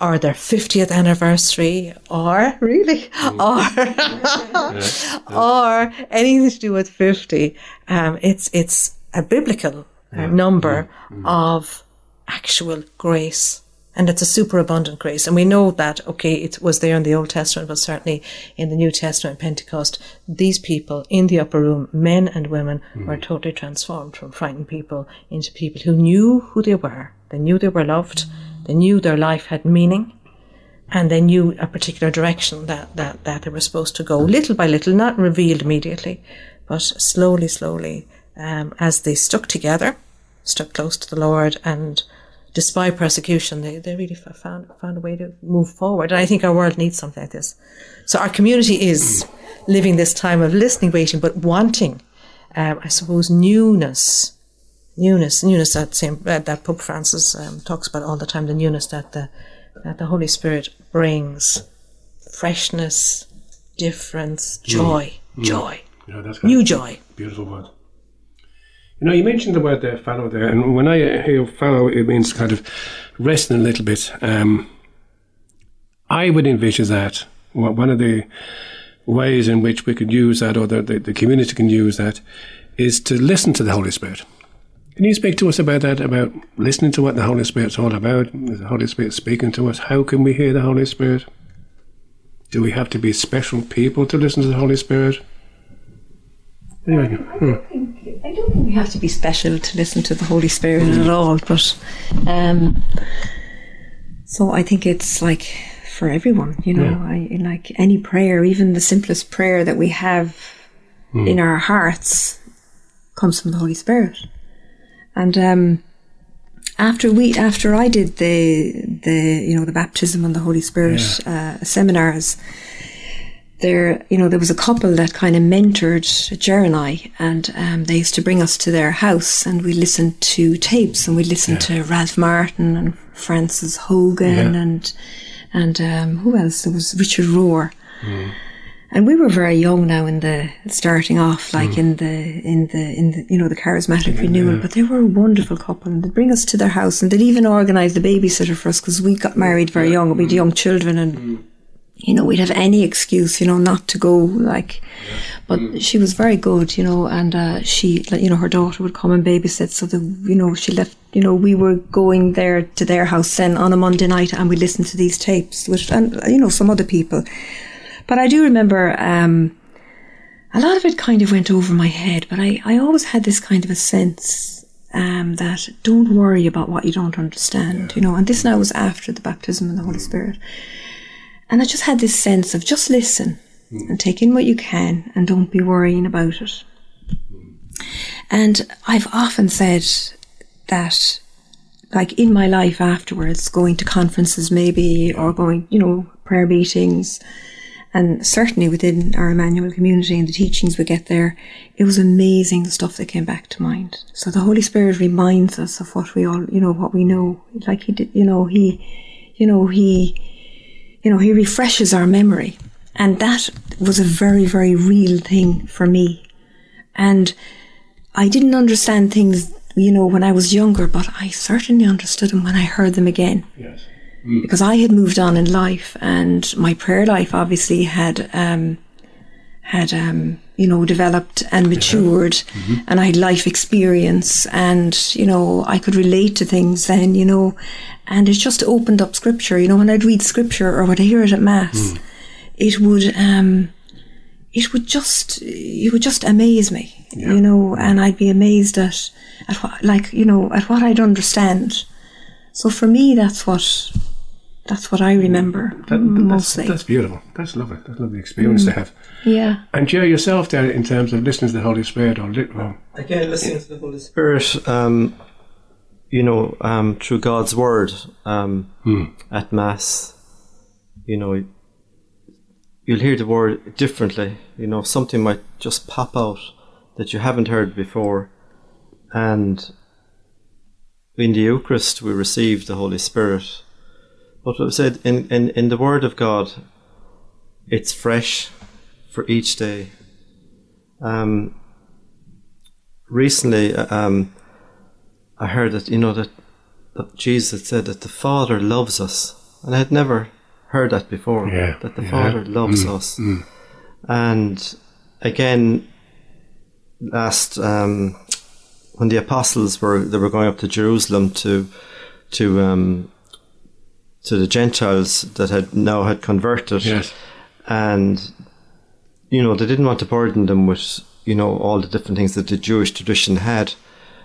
or their 50th anniversary or really, mm. or, or anything to do with 50, um, it's, it's a biblical uh, number mm, of actual grace and it's a superabundant grace. And we know that, okay, it was there in the Old Testament, but certainly in the New Testament, Pentecost, these people in the upper room, men and women, mm. were totally transformed from frightened people into people who knew who they were. They knew they were loved. They knew their life had meaning. And they knew a particular direction that, that, that they were supposed to go, little by little, not revealed immediately, but slowly, slowly, um, as they stuck together, stuck close to the Lord and despite persecution, they, they really found, found a way to move forward. And I think our world needs something like this. So our community is living this time of listening, waiting, but wanting, um, I suppose, newness. Newness, newness that same, uh, that Pope Francis um, talks about all the time, the newness that the, that the Holy Spirit brings. Freshness, difference, joy, mm. joy. Yeah, that's New joy. Beautiful word. You know, you mentioned the word there, fallow there, and when I hear fallow, it means kind of resting a little bit. Um, I would envision that one of the ways in which we could use that, or the, the, the community can use that, is to listen to the Holy Spirit. Can you speak to us about that, about listening to what the Holy Spirit's all about? Is the Holy Spirit speaking to us? How can we hear the Holy Spirit? Do we have to be special people to listen to the Holy Spirit? Anyway, hmm. I don't think we have to be special to listen to the Holy Spirit mm. at all, but um, so I think it's like for everyone, you know, yeah. I, like any prayer, even the simplest prayer that we have mm. in our hearts comes from the Holy Spirit. And um, after we, after I did the the you know the baptism and the Holy Spirit yeah. uh, seminars, there you know there was a couple that kind of mentored Jer and I, and um, they used to bring us to their house, and we listened to tapes, and we listened yeah. to Ralph Martin and Francis Hogan, yeah. and and um, who else? There was Richard Rohr. Mm and we were very young now in the starting off, like mm. in the in the in the you know the charismatic yeah, renewal. But they were a wonderful couple, and they'd bring us to their house, and they'd even organise the babysitter for us because we got married very young, we had young children, and mm. You know we'd have any excuse, you know, not to go. Like, but mm. she was very good, you know, and uh, she, you know, her daughter would come and babysit, so the you know she left. You know, we were going there to their house then on a Monday night, and we listened to these tapes with, and you know, some other people. But I do remember um, a lot of it kind of went over my head, but I, I always had this kind of a sense um, that don't worry about what you don't understand, yeah. you know. And this now was after the baptism of the Holy Spirit. And I just had this sense of just listen mm. and take in what you can and don't be worrying about it. And I've often said that, like in my life afterwards, going to conferences maybe or going, you know, prayer meetings, and certainly within our Emmanuel community and the teachings we get there, it was amazing the stuff that came back to mind. So the Holy Spirit reminds us of what we all, you know, what we know. Like he did, you know, he, you know, he, you know, he refreshes our memory. And that was a very, very real thing for me. And I didn't understand things, you know, when I was younger, but I certainly understood them when I heard them again. Yes mm. because I had moved on in life and my prayer life obviously had um, had um, you know developed and matured mm-hmm. and I had life experience and you know I could relate to things then you know and it just opened up scripture you know when I'd read scripture or when I hear it at mass mm. it would um, it would just it would just amaze me yeah. you know and I'd be amazed at at what like you know at what I'd understand so for me that's what that's what I remember that, mostly. That's, that's, beautiful. That's lovely. That's a lovely experience mm. to have. Yeah. And Joe, yourself, there in terms of listening to the Holy Spirit, or well, again listening to the Holy Spirit, um, you know, um, through God's word um, hmm. at Mass, you know, you'll hear the word differently. You know, something might just pop out that you haven't heard before, and in the Eucharist we receive the Holy Spirit but I've said in, in, in the Word of God, it's fresh for each day. Um, recently, uh, um, I heard that you know that, that Jesus said that the Father loves us, and I had never heard that before. Yeah, that the yeah. Father loves mm, us, mm. and again, last um, when the apostles were they were going up to Jerusalem to to um, to the Gentiles that had now had converted. Yes. And, you know, they didn't want to burden them with, you know, all the different things that the Jewish tradition had.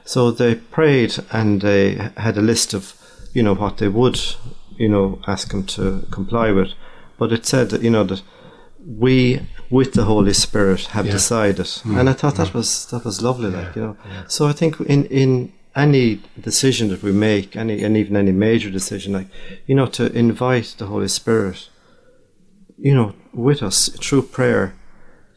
So they prayed and they had a list of, you know, what they would, you know, ask them to comply with. But it said that, you know, that we with the Holy Spirit have yeah. decided. Mm. And I thought that mm. was that was lovely, yeah. like, you know. Yeah. So I think in, in any decision that we make, any and even any major decision, like you know, to invite the Holy Spirit, you know, with us through prayer,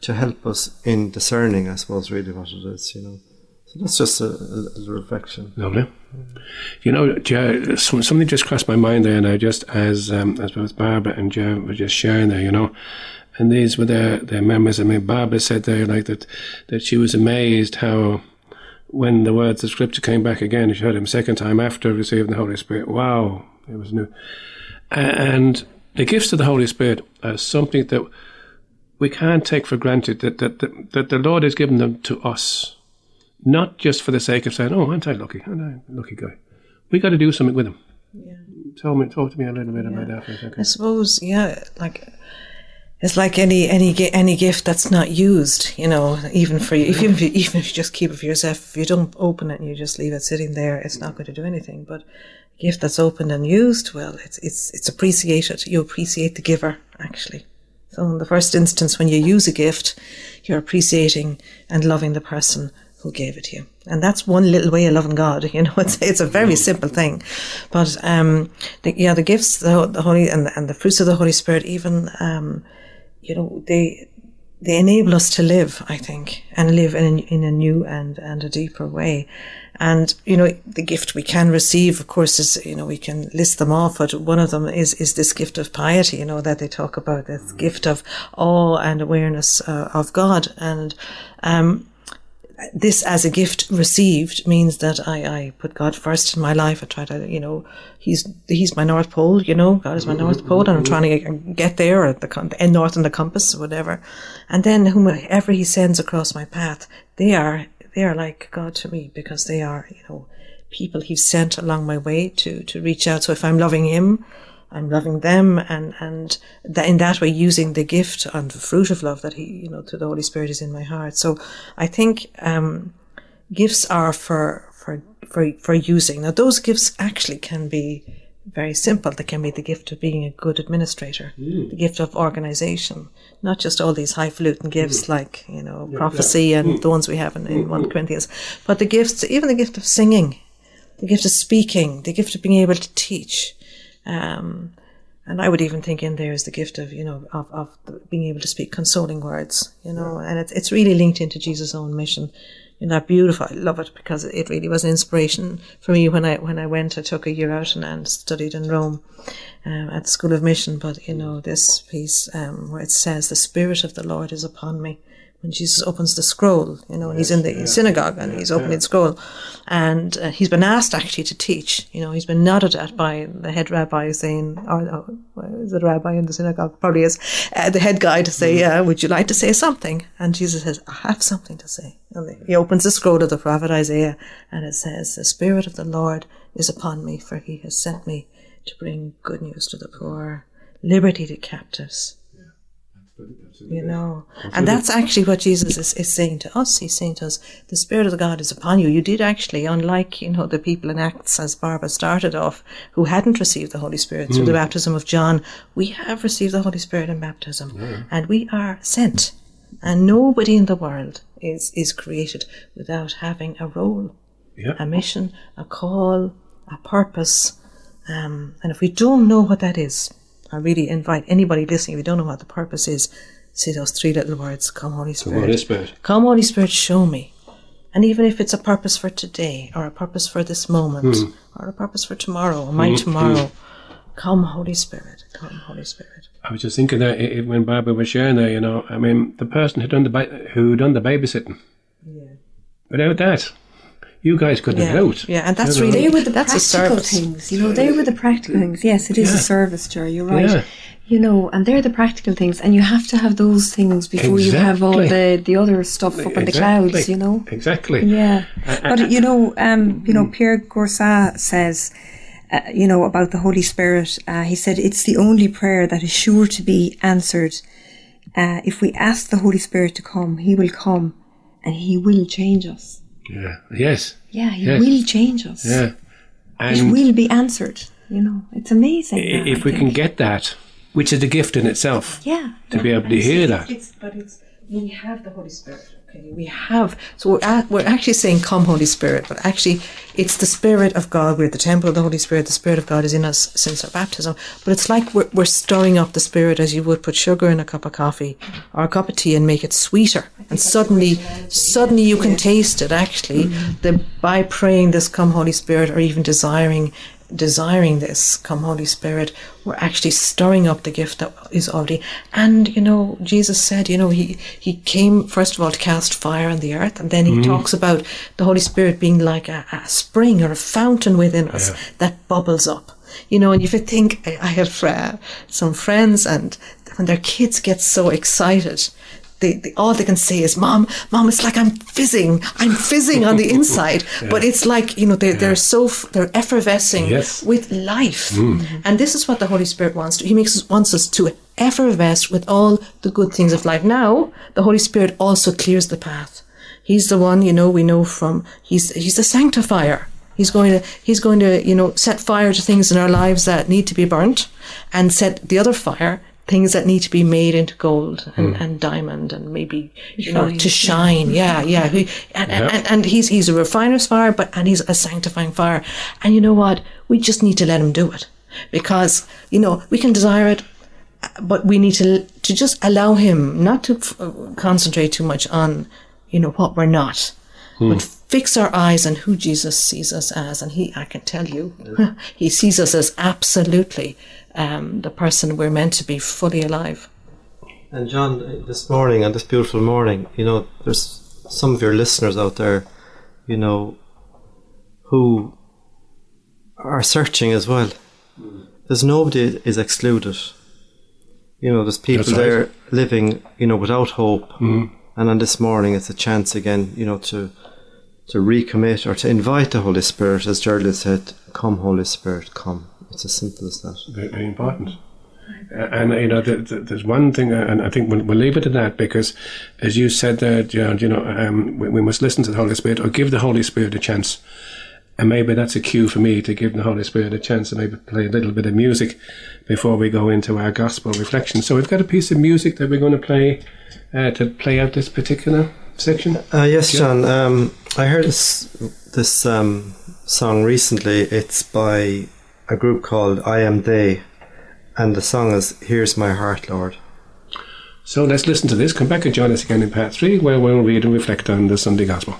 to help us in discerning, I suppose, really what it is, you know. So that's just a, a, reflection. Lovely. You know, Joe, something just crossed my mind there, I just as um, as both Barbara and Joe were just sharing there, you know. And these were their, their memories. I mean, Barbara said there like that that she was amazed how when the words of Scripture came back again, she heard him second time after receiving the Holy Spirit. Wow, it was new. And the gifts of the Holy Spirit are something that we can't take for granted that, that, that, that the Lord has given them to us, not just for the sake of saying, "Oh, aren't I lucky? Aren't I a lucky guy?" We got to do something with them. Yeah. Tell me, talk to me a little bit about that second. I suppose, yeah, like it's like any any any gift that's not used, you know, even for you, if you, even if you just keep it for yourself, if you don't open it and you just leave it sitting there, it's not going to do anything. But a gift that's opened and used, well, it's it's it's appreciated. You appreciate the giver actually. So in the first instance, when you use a gift, you're appreciating and loving the person who gave it to you. And that's one little way of loving God. You know, it's, it's a very simple thing. But, um, the, yeah, the gifts, the, the Holy, and, and the fruits of the Holy Spirit, even, um, you know, they, they enable us to live, I think, and live in, in a new and, and a deeper way. And, you know, the gift we can receive, of course, is, you know, we can list them off, but one of them is, is this gift of piety, you know, that they talk about, this gift of awe and awareness uh, of God. And, um, this as a gift received means that I, I put God first in my life. I try to, you know, he's he's my north pole. You know, God is my north mm-hmm. pole, and I'm trying to get, get there at the, the end north on the compass or whatever. And then whomever He sends across my path, they are they are like God to me because they are, you know, people He's sent along my way to to reach out. So if I'm loving Him, I'm loving them and, and that in that way using the gift and the fruit of love that he, you know, through the Holy Spirit is in my heart. So I think, um, gifts are for, for, for, for using. Now those gifts actually can be very simple. They can be the gift of being a good administrator, mm. the gift of organization, not just all these highfalutin mm. gifts like, you know, prophecy and mm. the ones we have in, in 1 Corinthians, but the gifts, even the gift of singing, the gift of speaking, the gift of being able to teach, um, and I would even think in there is the gift of, you know, of, of the, being able to speak consoling words, you know, and it's, it's really linked into Jesus' own mission. You know, beautiful. I love it because it really was an inspiration for me when I, when I went, I took a year out and, and studied in Rome, um, at the School of Mission. But, you know, this piece, um, where it says, the Spirit of the Lord is upon me when Jesus opens the scroll, you know, and he's in the synagogue and he's opening the scroll, and uh, he's been asked actually to teach. You know, he's been nodded at by the head rabbi saying, or oh, is it rabbi in the synagogue? Probably is uh, the head guy to say, uh, "Would you like to say something?" And Jesus says, "I have something to say." And he opens the scroll of the prophet Isaiah, and it says, "The Spirit of the Lord is upon me, for He has sent me to bring good news to the poor, liberty to captives." You know, and that's actually what Jesus is, is saying to us. He's saying to us, the Spirit of God is upon you. You did actually, unlike, you know, the people in Acts, as Barbara started off, who hadn't received the Holy Spirit through the baptism of John, we have received the Holy Spirit in baptism. And we are sent. And nobody in the world is, is created without having a role, Yeah. a mission, a call, a purpose. Um, and if we don't know what that is, I really invite anybody listening, if you don't know what the purpose is, say those three little words, come Holy Spirit. Holy Spirit. Come Holy Spirit, show me. And even if it's a purpose for today, or a purpose for this moment, hmm. or a purpose for tomorrow, or my hmm. tomorrow, hmm. come Holy Spirit, come Holy Spirit. I was just thinking that i- i- when Barbara was sharing there, you know, I mean, the person who done the who done the babysitting. Yeah. Without that, you guys couldn't have Yeah, it out. yeah, and that's You know? really They were the that's practical things, you know. They were the practical things. Yes, it is Yeah. a service, Jerry. You're right. Yeah. You know, and they're the practical things, and you have to have those things before you have all the the other stuff up in the clouds. You know. Exactly. Yeah, but you know, um, you know, Pierre Goursat says, uh, you know, about the Holy Spirit. Uh, he said it's the only prayer that is sure to be answered. Uh, if we ask the Holy Spirit to come, He will come, and He will change us. Yeah. Yes. Yeah, He Yes. will change us. Yeah. It will be answered. You know, it's amazing. i- if I we can get that, which is a gift in itself, yeah, to be able to hear that. It's, but it's we have the Holy Spirit. Okay, we have. So we're at, we're actually saying, "Come, Holy Spirit," but actually, it's the Spirit of God. We're the temple of the Holy Spirit. The Spirit of God is in us since our baptism. But it's like we're we're stirring up the Spirit as you would put sugar in a cup of coffee or a cup of tea and make it sweeter. And suddenly, suddenly you can taste it. Actually, the by praying this, "Come, Holy Spirit," or even desiring desiring this, come Holy Spirit, we're actually stirring up the gift that is already. And, you know, Jesus said, you know, he, he came, first of all, to cast fire on the earth. And then he talks about the Holy Spirit being like a, a spring or a fountain within us Yeah. that bubbles up. You know, and if you think, I I have uh, some friends and when their kids get so excited, they, they, all they can say is, "Mom, mom, it's like I'm fizzing. I'm fizzing on the inside." But it's like you know they they're so f- they're effervescing Yes. with life, mm. mm-hmm. and this is what the Holy Spirit wants to. He makes us, wants us to effervesce with all the good things of life. Now, the Holy Spirit also clears the path. He's the one you know we know from. He's he's the sanctifier. He's going to he's going to you know set fire to things in our lives that need to be burnt, and set the other fire things that need to be made into gold and, and diamond and maybe you know to shine. Yeah, yeah. He, and, Yeah. and and he's he's a refiner's fire, but and he's a sanctifying fire. And you know what? We just need to let him do it because you know we can desire it but we need to to just allow him not to f- uh, concentrate too much on you know what we're not but fix our eyes on who Jesus sees us as and he I can tell you he sees us as absolutely um, the person we're meant to be fully alive And John, this morning, on this beautiful morning, you know, there's some of your listeners out there, you know, who are searching as well. There's nobody is excluded. You know, there's people right. there living, you know, without hope. And on this morning, it's a chance again, you know, to to recommit or to invite the Holy Spirit, as Gerald said, "Come, Holy Spirit, come." It's as simple as that. very, very important. And you know, th- th- there's one thing, uh, and I think we'll, leave it at that because, as you said there, John, you know, um, we must listen to the Holy Spirit or give the Holy Spirit a chance. And maybe that's a cue for me to give the Holy Spirit a chance and maybe play a little bit of music before we go into our gospel reflection. So we've got a piece of music that we're going to play uh, to play out this particular section. Uh, yes, John. Um, I heard this this um, song recently. It's by a group called I Am They, and the song is "Here's My Heart, Lord." So let's listen to this. Come back and join us again in part three, where we'll read and reflect on the Sunday gospel.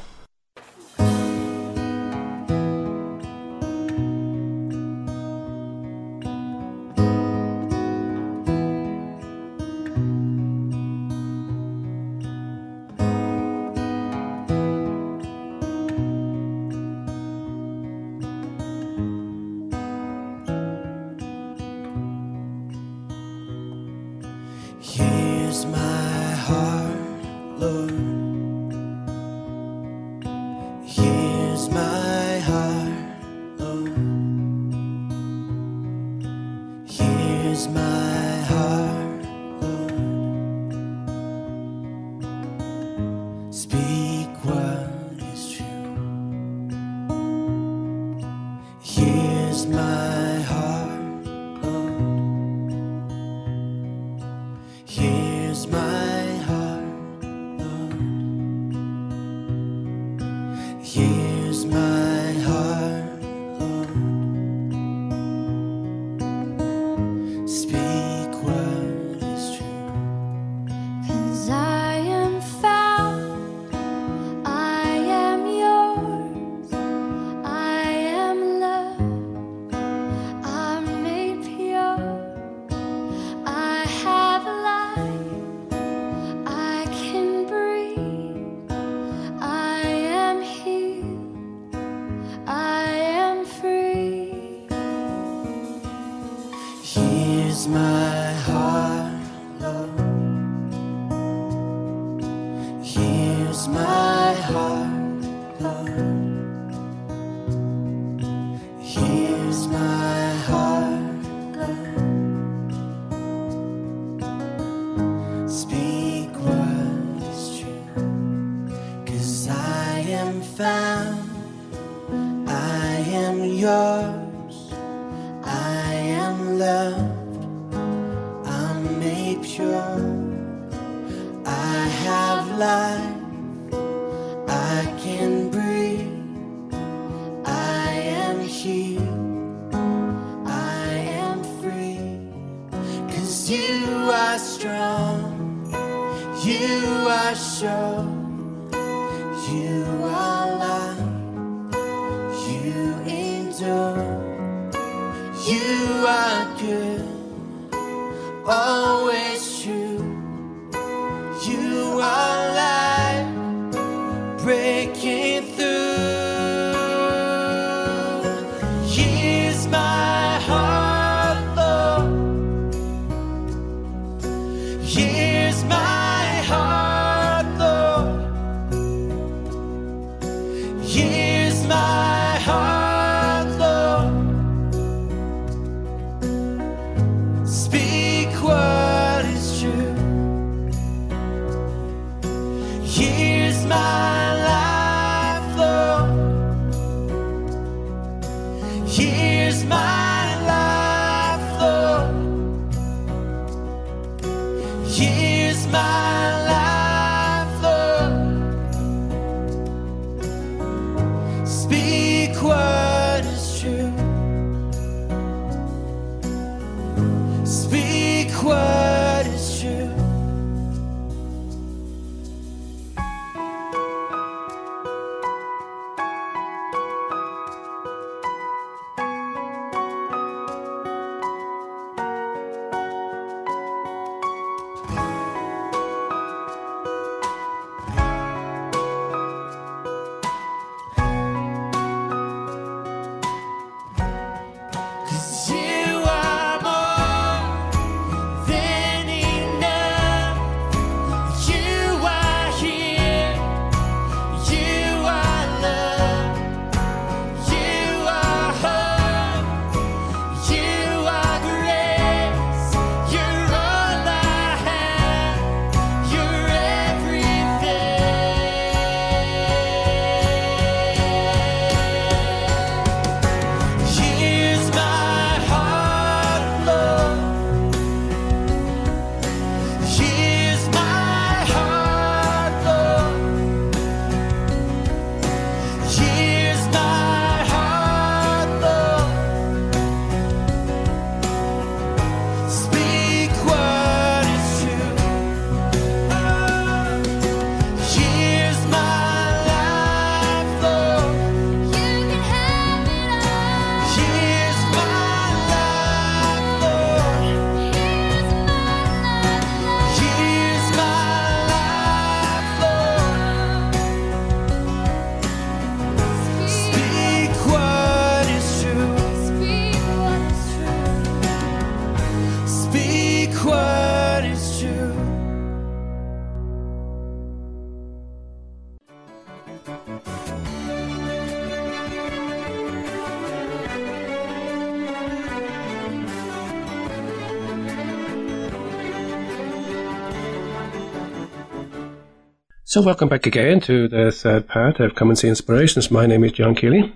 So, welcome back again to the third part of Come and See Inspirations. My name is John Keeley.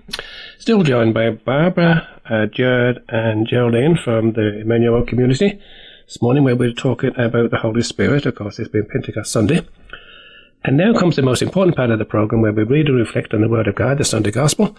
Still joined by Barbara, uh, Jared, and Geraldine from the Emmanuel community. This morning, where we're talking about the Holy Spirit. Of course, it's been Pentecost Sunday. And now comes the most important part of the program where we read and reflect on the Word of God, the Sunday Gospel.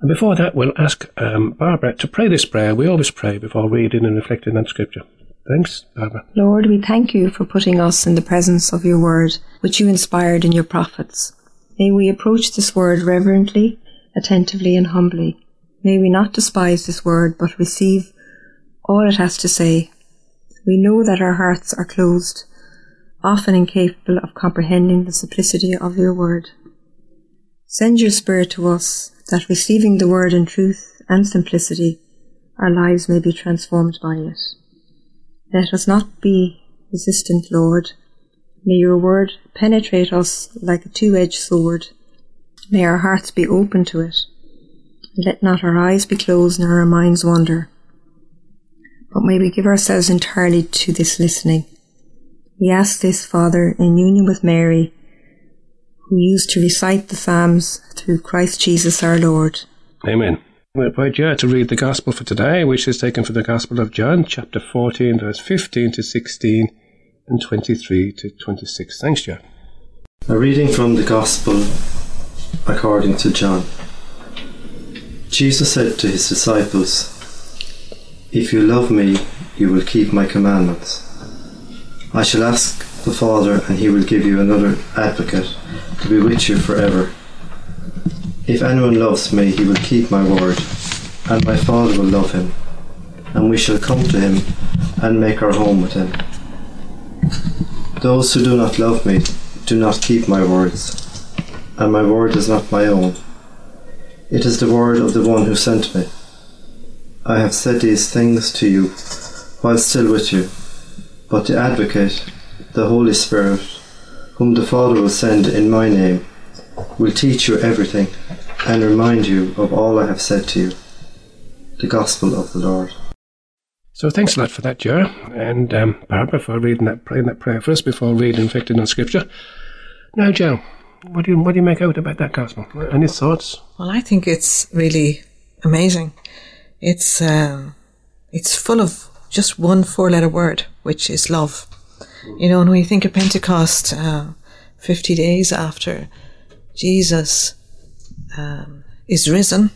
And before that, we'll ask um, Barbara to pray this prayer. We always pray before reading and reflecting on Scripture. Thanks, Barbara. Lord, we thank you for putting us in the presence of your word, which you inspired in your prophets. May we approach this word reverently, attentively, and humbly. May we not despise this word, but receive all it has to say. We know that our hearts are closed, often incapable of comprehending the simplicity of your word. Send your Spirit to us, that receiving the word in truth and simplicity, our lives may be transformed by it. Let us not be resistant, Lord. May your word penetrate us like a two edged sword. May our hearts be open to it. Let not our eyes be closed nor our minds wander. But may we give ourselves entirely to this listening. We ask this, Father, in union with Mary, who used to recite the Psalms through Christ Jesus our Lord. Amen. We invite you to read the Gospel for today, which is taken from the Gospel of John, chapter 14, verse 15 to 16, and 23 to 26. Thanks, John. A reading from the Gospel according to John. Jesus said to his disciples, If you love me, you will keep my commandments. I shall ask the Father, and he will give you another advocate to be with you forever. If anyone loves me, he will keep my word, and my Father will love him, and we shall come to him and make our home with him. Those who do not love me do not keep my words, and my word is not my own. It is the word of the one who sent me. I have said these things to you while still with you, but the Advocate, the Holy Spirit, whom the Father will send in my name, will teach you everything and remind you of all I have said to you. The Gospel of the Lord. So thanks a lot for that, Ger, and um, Barbara for reading that, praying that prayer for us before reading Infected on Scripture. Now, Joe, what do you what do you make out about that gospel? Any thoughts? Well, I think it's really amazing. It's um, it's full of just one four-letter word, which is love. You know, and when you think of Pentecost, uh, fifty days after Jesus um, is risen,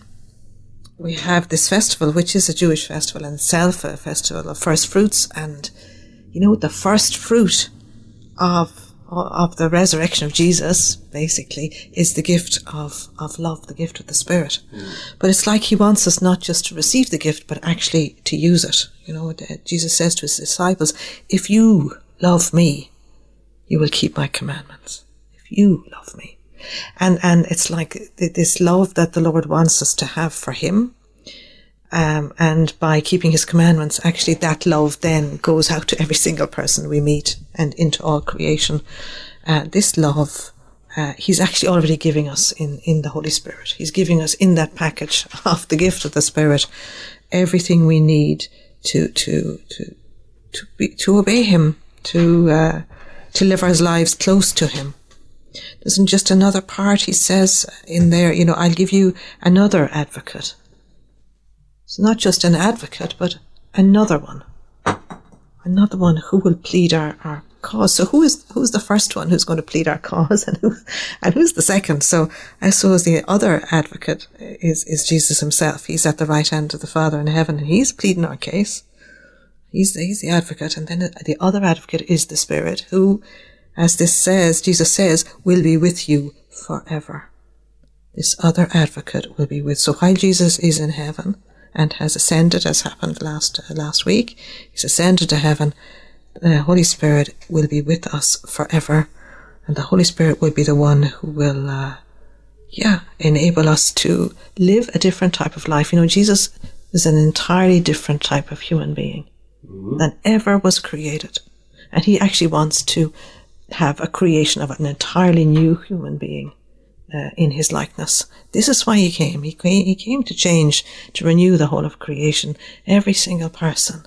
we have this festival, which is a Jewish festival and itself a festival of first fruits, and you know, the first fruit of of the resurrection of Jesus, basically, is the gift of, of love, the gift of the Spirit. But it's like he wants us not just to receive the gift, but actually to use it. You know, Jesus says to his disciples, if you love me, you will keep my commandments. If you love me. And, and it's like th- this love that the Lord wants us to have for him. Um, and by keeping his commandments, actually that love then goes out to every single person we meet and into all creation. Uh, this love, uh, he's actually already giving us in, in the Holy Spirit. He's giving us in that package of the gift of the Spirit everything we need to, to, to, to be, to obey him, to, uh, to live our lives close to him. There's just another part he says in there, you know, I'll give you another advocate. It's not just an advocate, but another one. Another one who will plead our, our cause. So who is who's the first one who's going to plead our cause and who and who's the second? So I suppose the other advocate is, is Jesus himself. He's at the right hand of the Father in heaven and he's pleading our case. He's he's the advocate. And then the other advocate is the Spirit who, as this says, Jesus says, will be with you forever. This other advocate will be with. So while Jesus is in heaven and has ascended, as happened last uh, last week, he's ascended to heaven. The Holy Spirit will be with us forever, and the Holy Spirit will be the one who will, uh, yeah, enable us to live a different type of life. You know, Jesus is an entirely different type of human being than ever was created, and he actually wants to have a creation of an entirely new human being uh, in his likeness. This is why he came. He came. He came to change, to renew the whole of creation, every single person.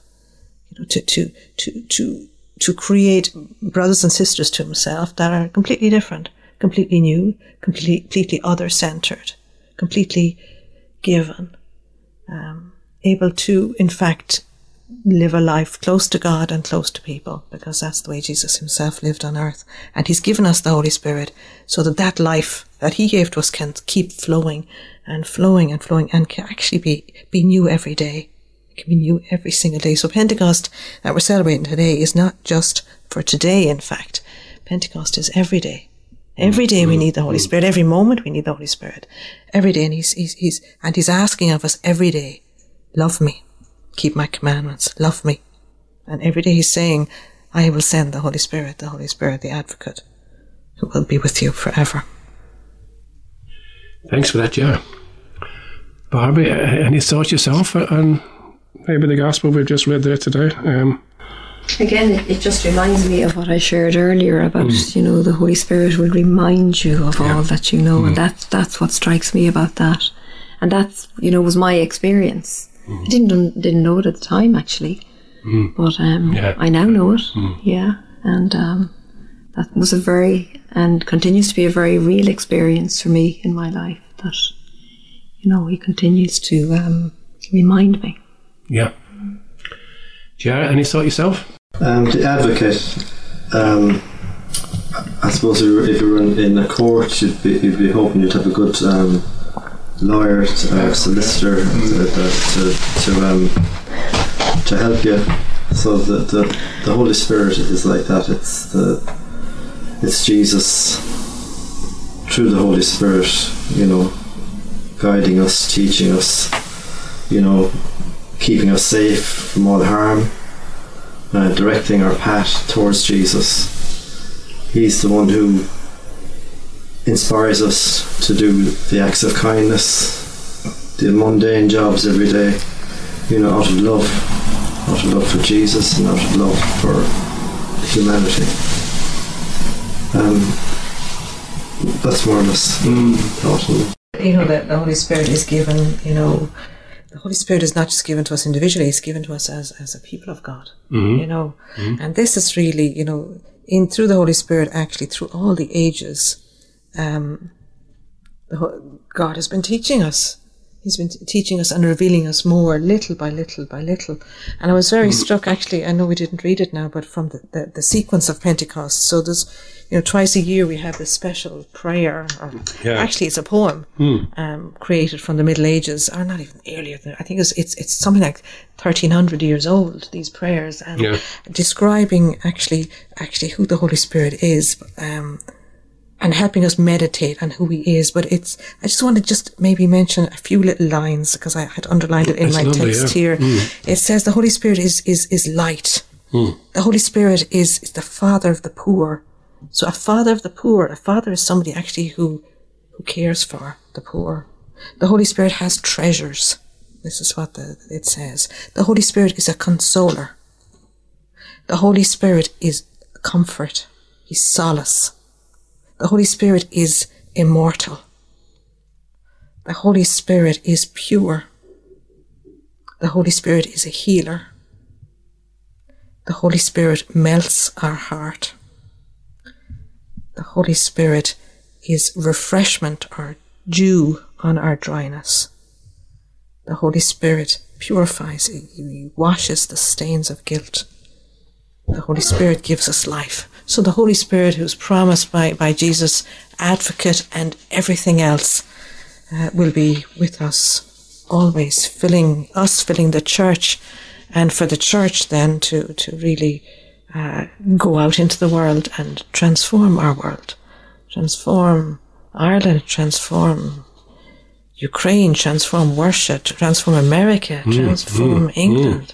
You know, to to to to to create brothers and sisters to himself that are completely different, completely new, completely completely other centered, completely given, um, able to, in fact, live a life close to God and close to people because that's the way Jesus himself lived on earth. And he's given us the Holy Spirit so that that life that he gave to us can keep flowing and flowing and flowing and can actually be, be new every day. It can be new every single day. So Pentecost that we're celebrating today is not just for today, in fact. Pentecost is every day. Every day we need the Holy Spirit. Every moment we need the Holy Spirit. Every day. And he's, he's, he's, and he's asking of us every day, love me keep my commandments, love me. And every day he's saying, I will send the Holy Spirit, the Holy Spirit, the advocate, who will be with you forever. Thanks for that, Joe. Barbie, uh, any thoughts yourself on maybe the gospel we've just read there today? Um, Again, it, it just reminds me of what I shared earlier about, you know, the Holy Spirit will remind you of all that you know, and that's that's what strikes me about that, and that's you know was my experience. I didn't didn't know it at the time actually, but um, Yeah. I now know it. Yeah, and um, that was a very and continues to be a very real experience for me in my life. That you know he continues to um, remind me. yeah. Joe, any thought yourself? Um, the advocate, um, I suppose if you were- if you were in, in a court, you'd be, you'd be hoping you'd have a good um, lawyer, to, uh, solicitor to, to, to, um, to help you. So the, the, the Holy Spirit is like that. It's the it's Jesus through the Holy Spirit, you know, guiding us, teaching us, you know, keeping us safe from all harm, uh, directing our path towards Jesus. He's the one who inspires us to do the acts of kindness, the mundane jobs every day, you know, out of love, out of love for Jesus and out of love for humanity. Um, that's more or less mm. thought on you know that the Holy Spirit is given, you know, the Holy Spirit is not just given to us individually; it's given to us as as a people of God. Mm-hmm. You know, mm-hmm. and this is really, you know, in through the Holy Spirit, actually through all the ages, um, God has been teaching us. He's been t- teaching us and revealing us more, little by little by little. And I was very struck, actually. I know we didn't read it now, but from the, the, the sequence of Pentecost. So there's, you know, twice a year we have this special prayer, or Yeah. actually it's a poem um, created from the Middle Ages, or not even earlier. Than, I think it's it's it's something like thirteen hundred years old. These prayers and Yeah. describing actually actually who the Holy Spirit is. Um, and helping us meditate on who he is. But it's, I just want to just maybe mention a few little lines because I had underlined it in That's my lovely, text yeah. here. Mm. It says the Holy Spirit is, is, is light. Mm. The Holy Spirit is, is the father of the poor. So a father of the poor, a father is somebody actually who, who cares for the poor. The Holy Spirit has treasures. This is what the, it says. The Holy Spirit is a consoler. The Holy Spirit is comfort. He's solace. The Holy Spirit is immortal. The Holy Spirit is pure. The Holy Spirit is a healer. The Holy Spirit melts our heart. The Holy Spirit is refreshment or dew on our dryness. The Holy Spirit purifies, He He washes the stains of guilt. The Holy Spirit gives us life. So the Holy Spirit, who's promised by, by Jesus, advocate and everything else, uh, will be with us always, filling us, filling the church, and for the church then to, to really uh, go out into the world and transform our world, transform Ireland, transform Ukraine, transform worship, transform America, transform England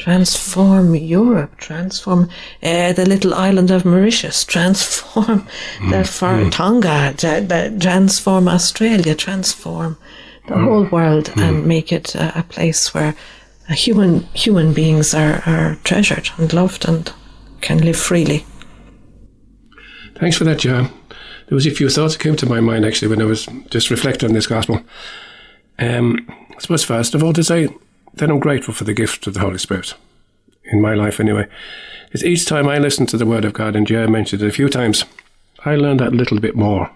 transform Europe, transform uh, the little island of Mauritius, transform the far Tonga, tra- the- transform Australia, transform the whole world, and make it a, a place where uh, human human beings are, are treasured and loved and can live freely. Thanks for that, John. There was a few thoughts that came to my mind actually when I was just reflecting on this gospel. Um, I suppose first of all to say that I'm grateful for the gift of the Holy Spirit in my life anyway. It's each time I listen to the Word of God, and Joe mentioned it a few times, I learn that little bit more.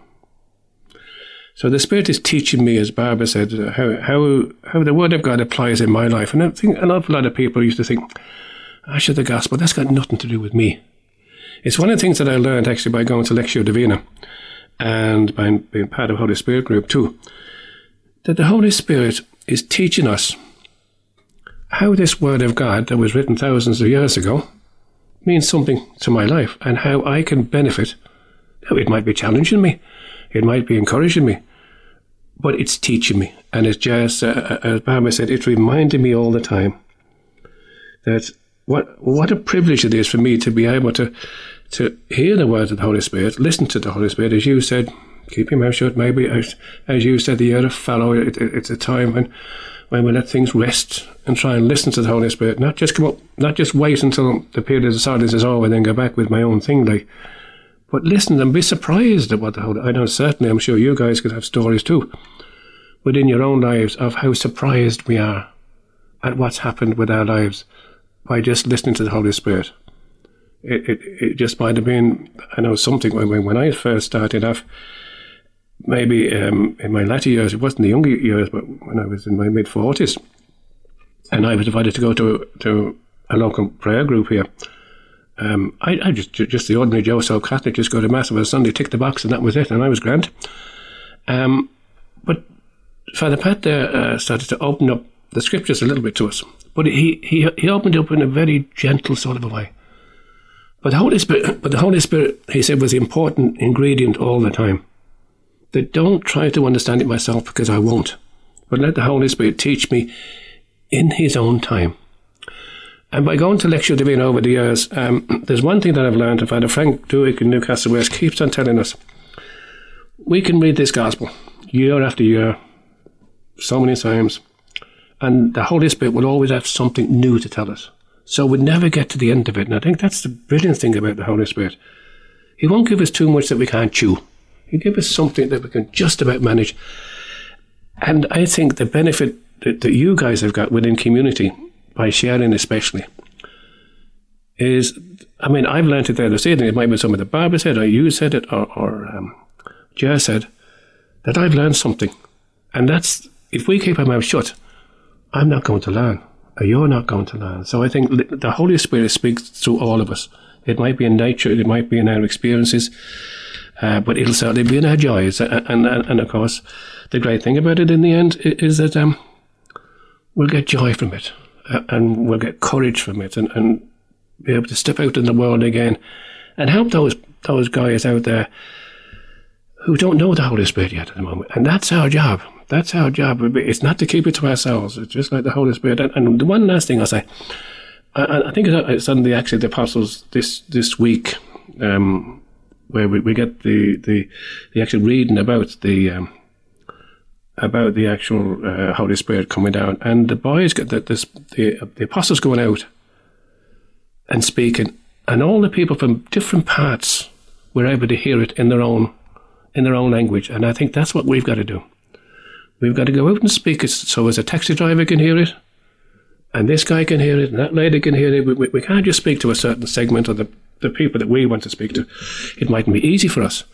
So the Spirit is teaching me, as Barbara said, how how how the Word of God applies in my life. And I think an awful lot of people used to think, "I should the gospel. That's got nothing to do with me." It's one of the things that I learned actually by going to Lectio Divina and by being part of Holy Spirit group too. That the Holy Spirit is teaching us how this Word of God that was written thousands of years ago means something to my life and how I can benefit. Now, it might be challenging me, it might be encouraging me, but it's teaching me. And as just, uh, as Barbara said, it's reminding me all the time that what what a privilege it is for me to be able to to hear the words of the Holy Spirit, listen to the Holy Spirit, as you said, keep your mouth shut. Maybe as, as you said, the year of fallow. It, it, it's a time when when we let things rest and try and listen to the Holy Spirit, not just come up, not just wait until the period of silence is over, and then go back with my own thing, like. But listen and be surprised at what the Holy. I know certainly. I'm sure you guys could have stories too, within your own lives of how surprised we are at what's happened with our lives by just listening to the Holy Spirit. It, it, it just might have been, I know something when, when I first started off, maybe um, in my latter years, it wasn't the younger years, but when I was in my mid 40s, and I was invited to go to, to a local prayer group here. Um, I, I just just the ordinary Joe so Catholic, just go to mass on a Sunday, tick the box, and that was it, and I was grand. Um, but Father Pat there uh, started to open up the scriptures a little bit to us, but he, he he opened up in a very gentle sort of a way. But the Holy Spirit, but the Holy Spirit, he said, was the important ingredient all the time. That don't try to understand it myself because I won't, but let the Holy Spirit teach me in His own time. And by going to Lectio Divina over the years, um, there's one thing that I've learned, and Father Frank Duick in Newcastle West keeps on telling us we can read this gospel year after year, so many times, and the Holy Spirit will always have something new to tell us. So we never get to the end of it. And I think that's the brilliant thing about the Holy Spirit. He won't give us too much that we can't chew. He'll give us something that we can just about manage. And I think the benefit that, that you guys have got within community, by sharing especially, is, I mean, I've learned it there this evening. It might be something that Barbara said, or you said it, or, or um, Ger said, that I've learned something. And that's, if we keep our mouth shut, I'm not going to learn, or you're not going to learn. So I think the Holy Spirit speaks through all of us. It might be in nature, it might be in our experiences, uh, but it'll certainly be in our joys. And, and, and of course, the great thing about it in the end is that um, we'll get joy from it, uh, and we'll get courage from it, and, and be able to step out in the world again and help those those guys out there who don't know the Holy Spirit yet at the moment. And that's our job. That's our job. It's not to keep it to ourselves. It's just like the Holy Spirit. And, and the one last thing I'll say, I, I think it's- on the actually the apostles this this week, um, where we, we get the, the the actual reading about the um, about the actual uh, Holy Spirit coming down, and the boys get the, this, the the apostles going out and speaking, and all the people from different parts were able to hear it in their own in their own language, and I think that's what we've got to do. We've got to go out and speak it so as a taxi driver can hear it, and this guy can hear it, and that lady can hear it. We, we, we can't just speak to a certain segment of the, the people that we want to speak to. It mightn't be easy for us,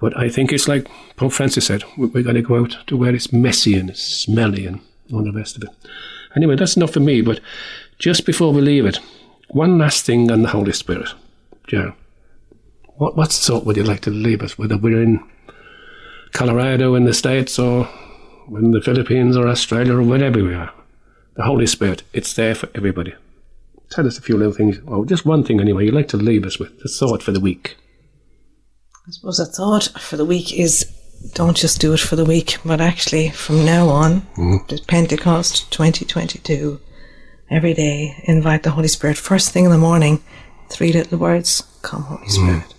but I think it's like Pope Francis said, we, we've got to go out to where it's messy and smelly and all the rest of it. Anyway, that's enough for me, but just before we leave it, one last thing on the Holy Spirit. Joe, what, what would you like to leave us, whether we're in Colorado in the States or in the Philippines or Australia or wherever we are? The Holy Spirit, it's there for everybody. Tell us a few little things, or just one thing anyway, you'd like to leave us with, the thought for the week. I suppose a thought for the week is don't just do it for the week, but actually from now on, to Pentecost 2022, every day invite the Holy Spirit first thing in the morning, three little words, come Holy Spirit.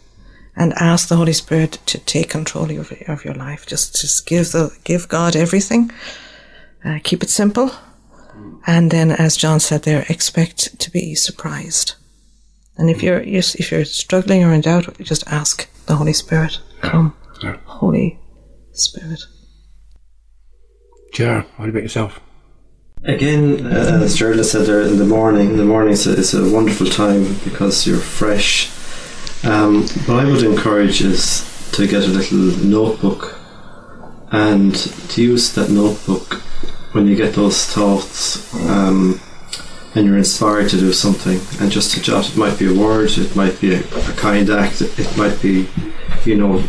And ask the Holy Spirit to take control of your, of your life. Just, just give the, give God everything. Uh, keep it simple. And then, as John said there, expect to be surprised. And if you're yes, if you're struggling or in doubt, just ask the Holy Spirit, "Come, Yeah. Holy Spirit." Ger, what about yourself? Again, uh, as Gerald said there, in the morning, the morning is a, is a wonderful time because you're fresh. Um, what I would encourage is to get a little notebook and to use that notebook when you get those thoughts um, and you're inspired to do something and just to jot. It might be a word, it might be a, a kind act, it, it might be, you know,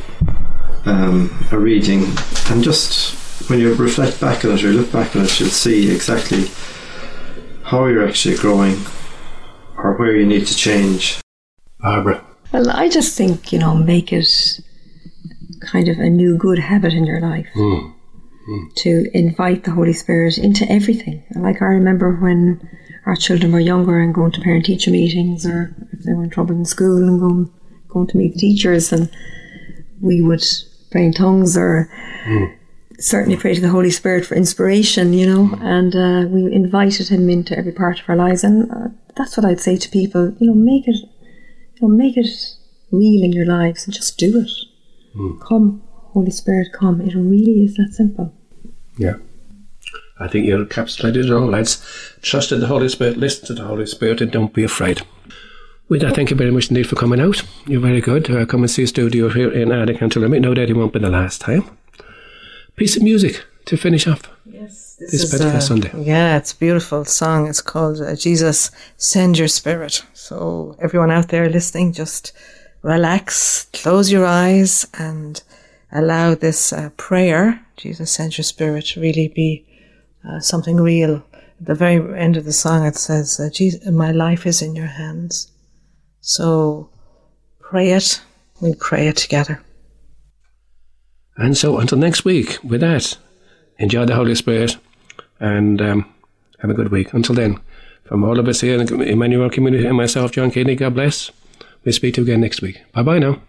um, a reading, and just when you reflect back on it or look back on it, you'll see exactly how you're actually growing or where you need to change. Barbara. Well, I just think, you know, make it kind of a new good habit in your life to invite the Holy Spirit into everything. Like I remember when our children were younger and going to parent teacher meetings or if they were in trouble in school and going, going to meet the teachers and we would pray in tongues or certainly pray to the Holy Spirit for inspiration, you know, and uh, we invited him into every part of our lives. And uh, that's what I'd say to people, you know, make it you know, make it real in your lives and just do it. Come, Holy Spirit, come. It really is that simple. Yeah. I think you encapsulated it all, lads. Trust in the Holy Spirit, listen to the Holy Spirit, and don't be afraid. With that, thank you very much indeed for coming out. You're very good. Uh, come and see a studio here in Alicante. No doubt it won't be the last time. Piece of music to finish off. Yes, This Pentecost Sunday. Yeah, it's a beautiful song. It's called uh, Jesus Send Your Spirit. So everyone out there listening, just relax, close your eyes, and allow this uh, prayer, Jesus Send Your Spirit, to really be uh, something real. At the very end of the song, it says, uh, Jesus, "My life is in your hands." So pray it. We pray it together. And so until next week, with that, enjoy the Holy Spirit and um, Have a good week. Until then, from all of us here in Emmanuel community and myself, John Kennedy, God bless. We'll speak to you again next week. Bye bye now.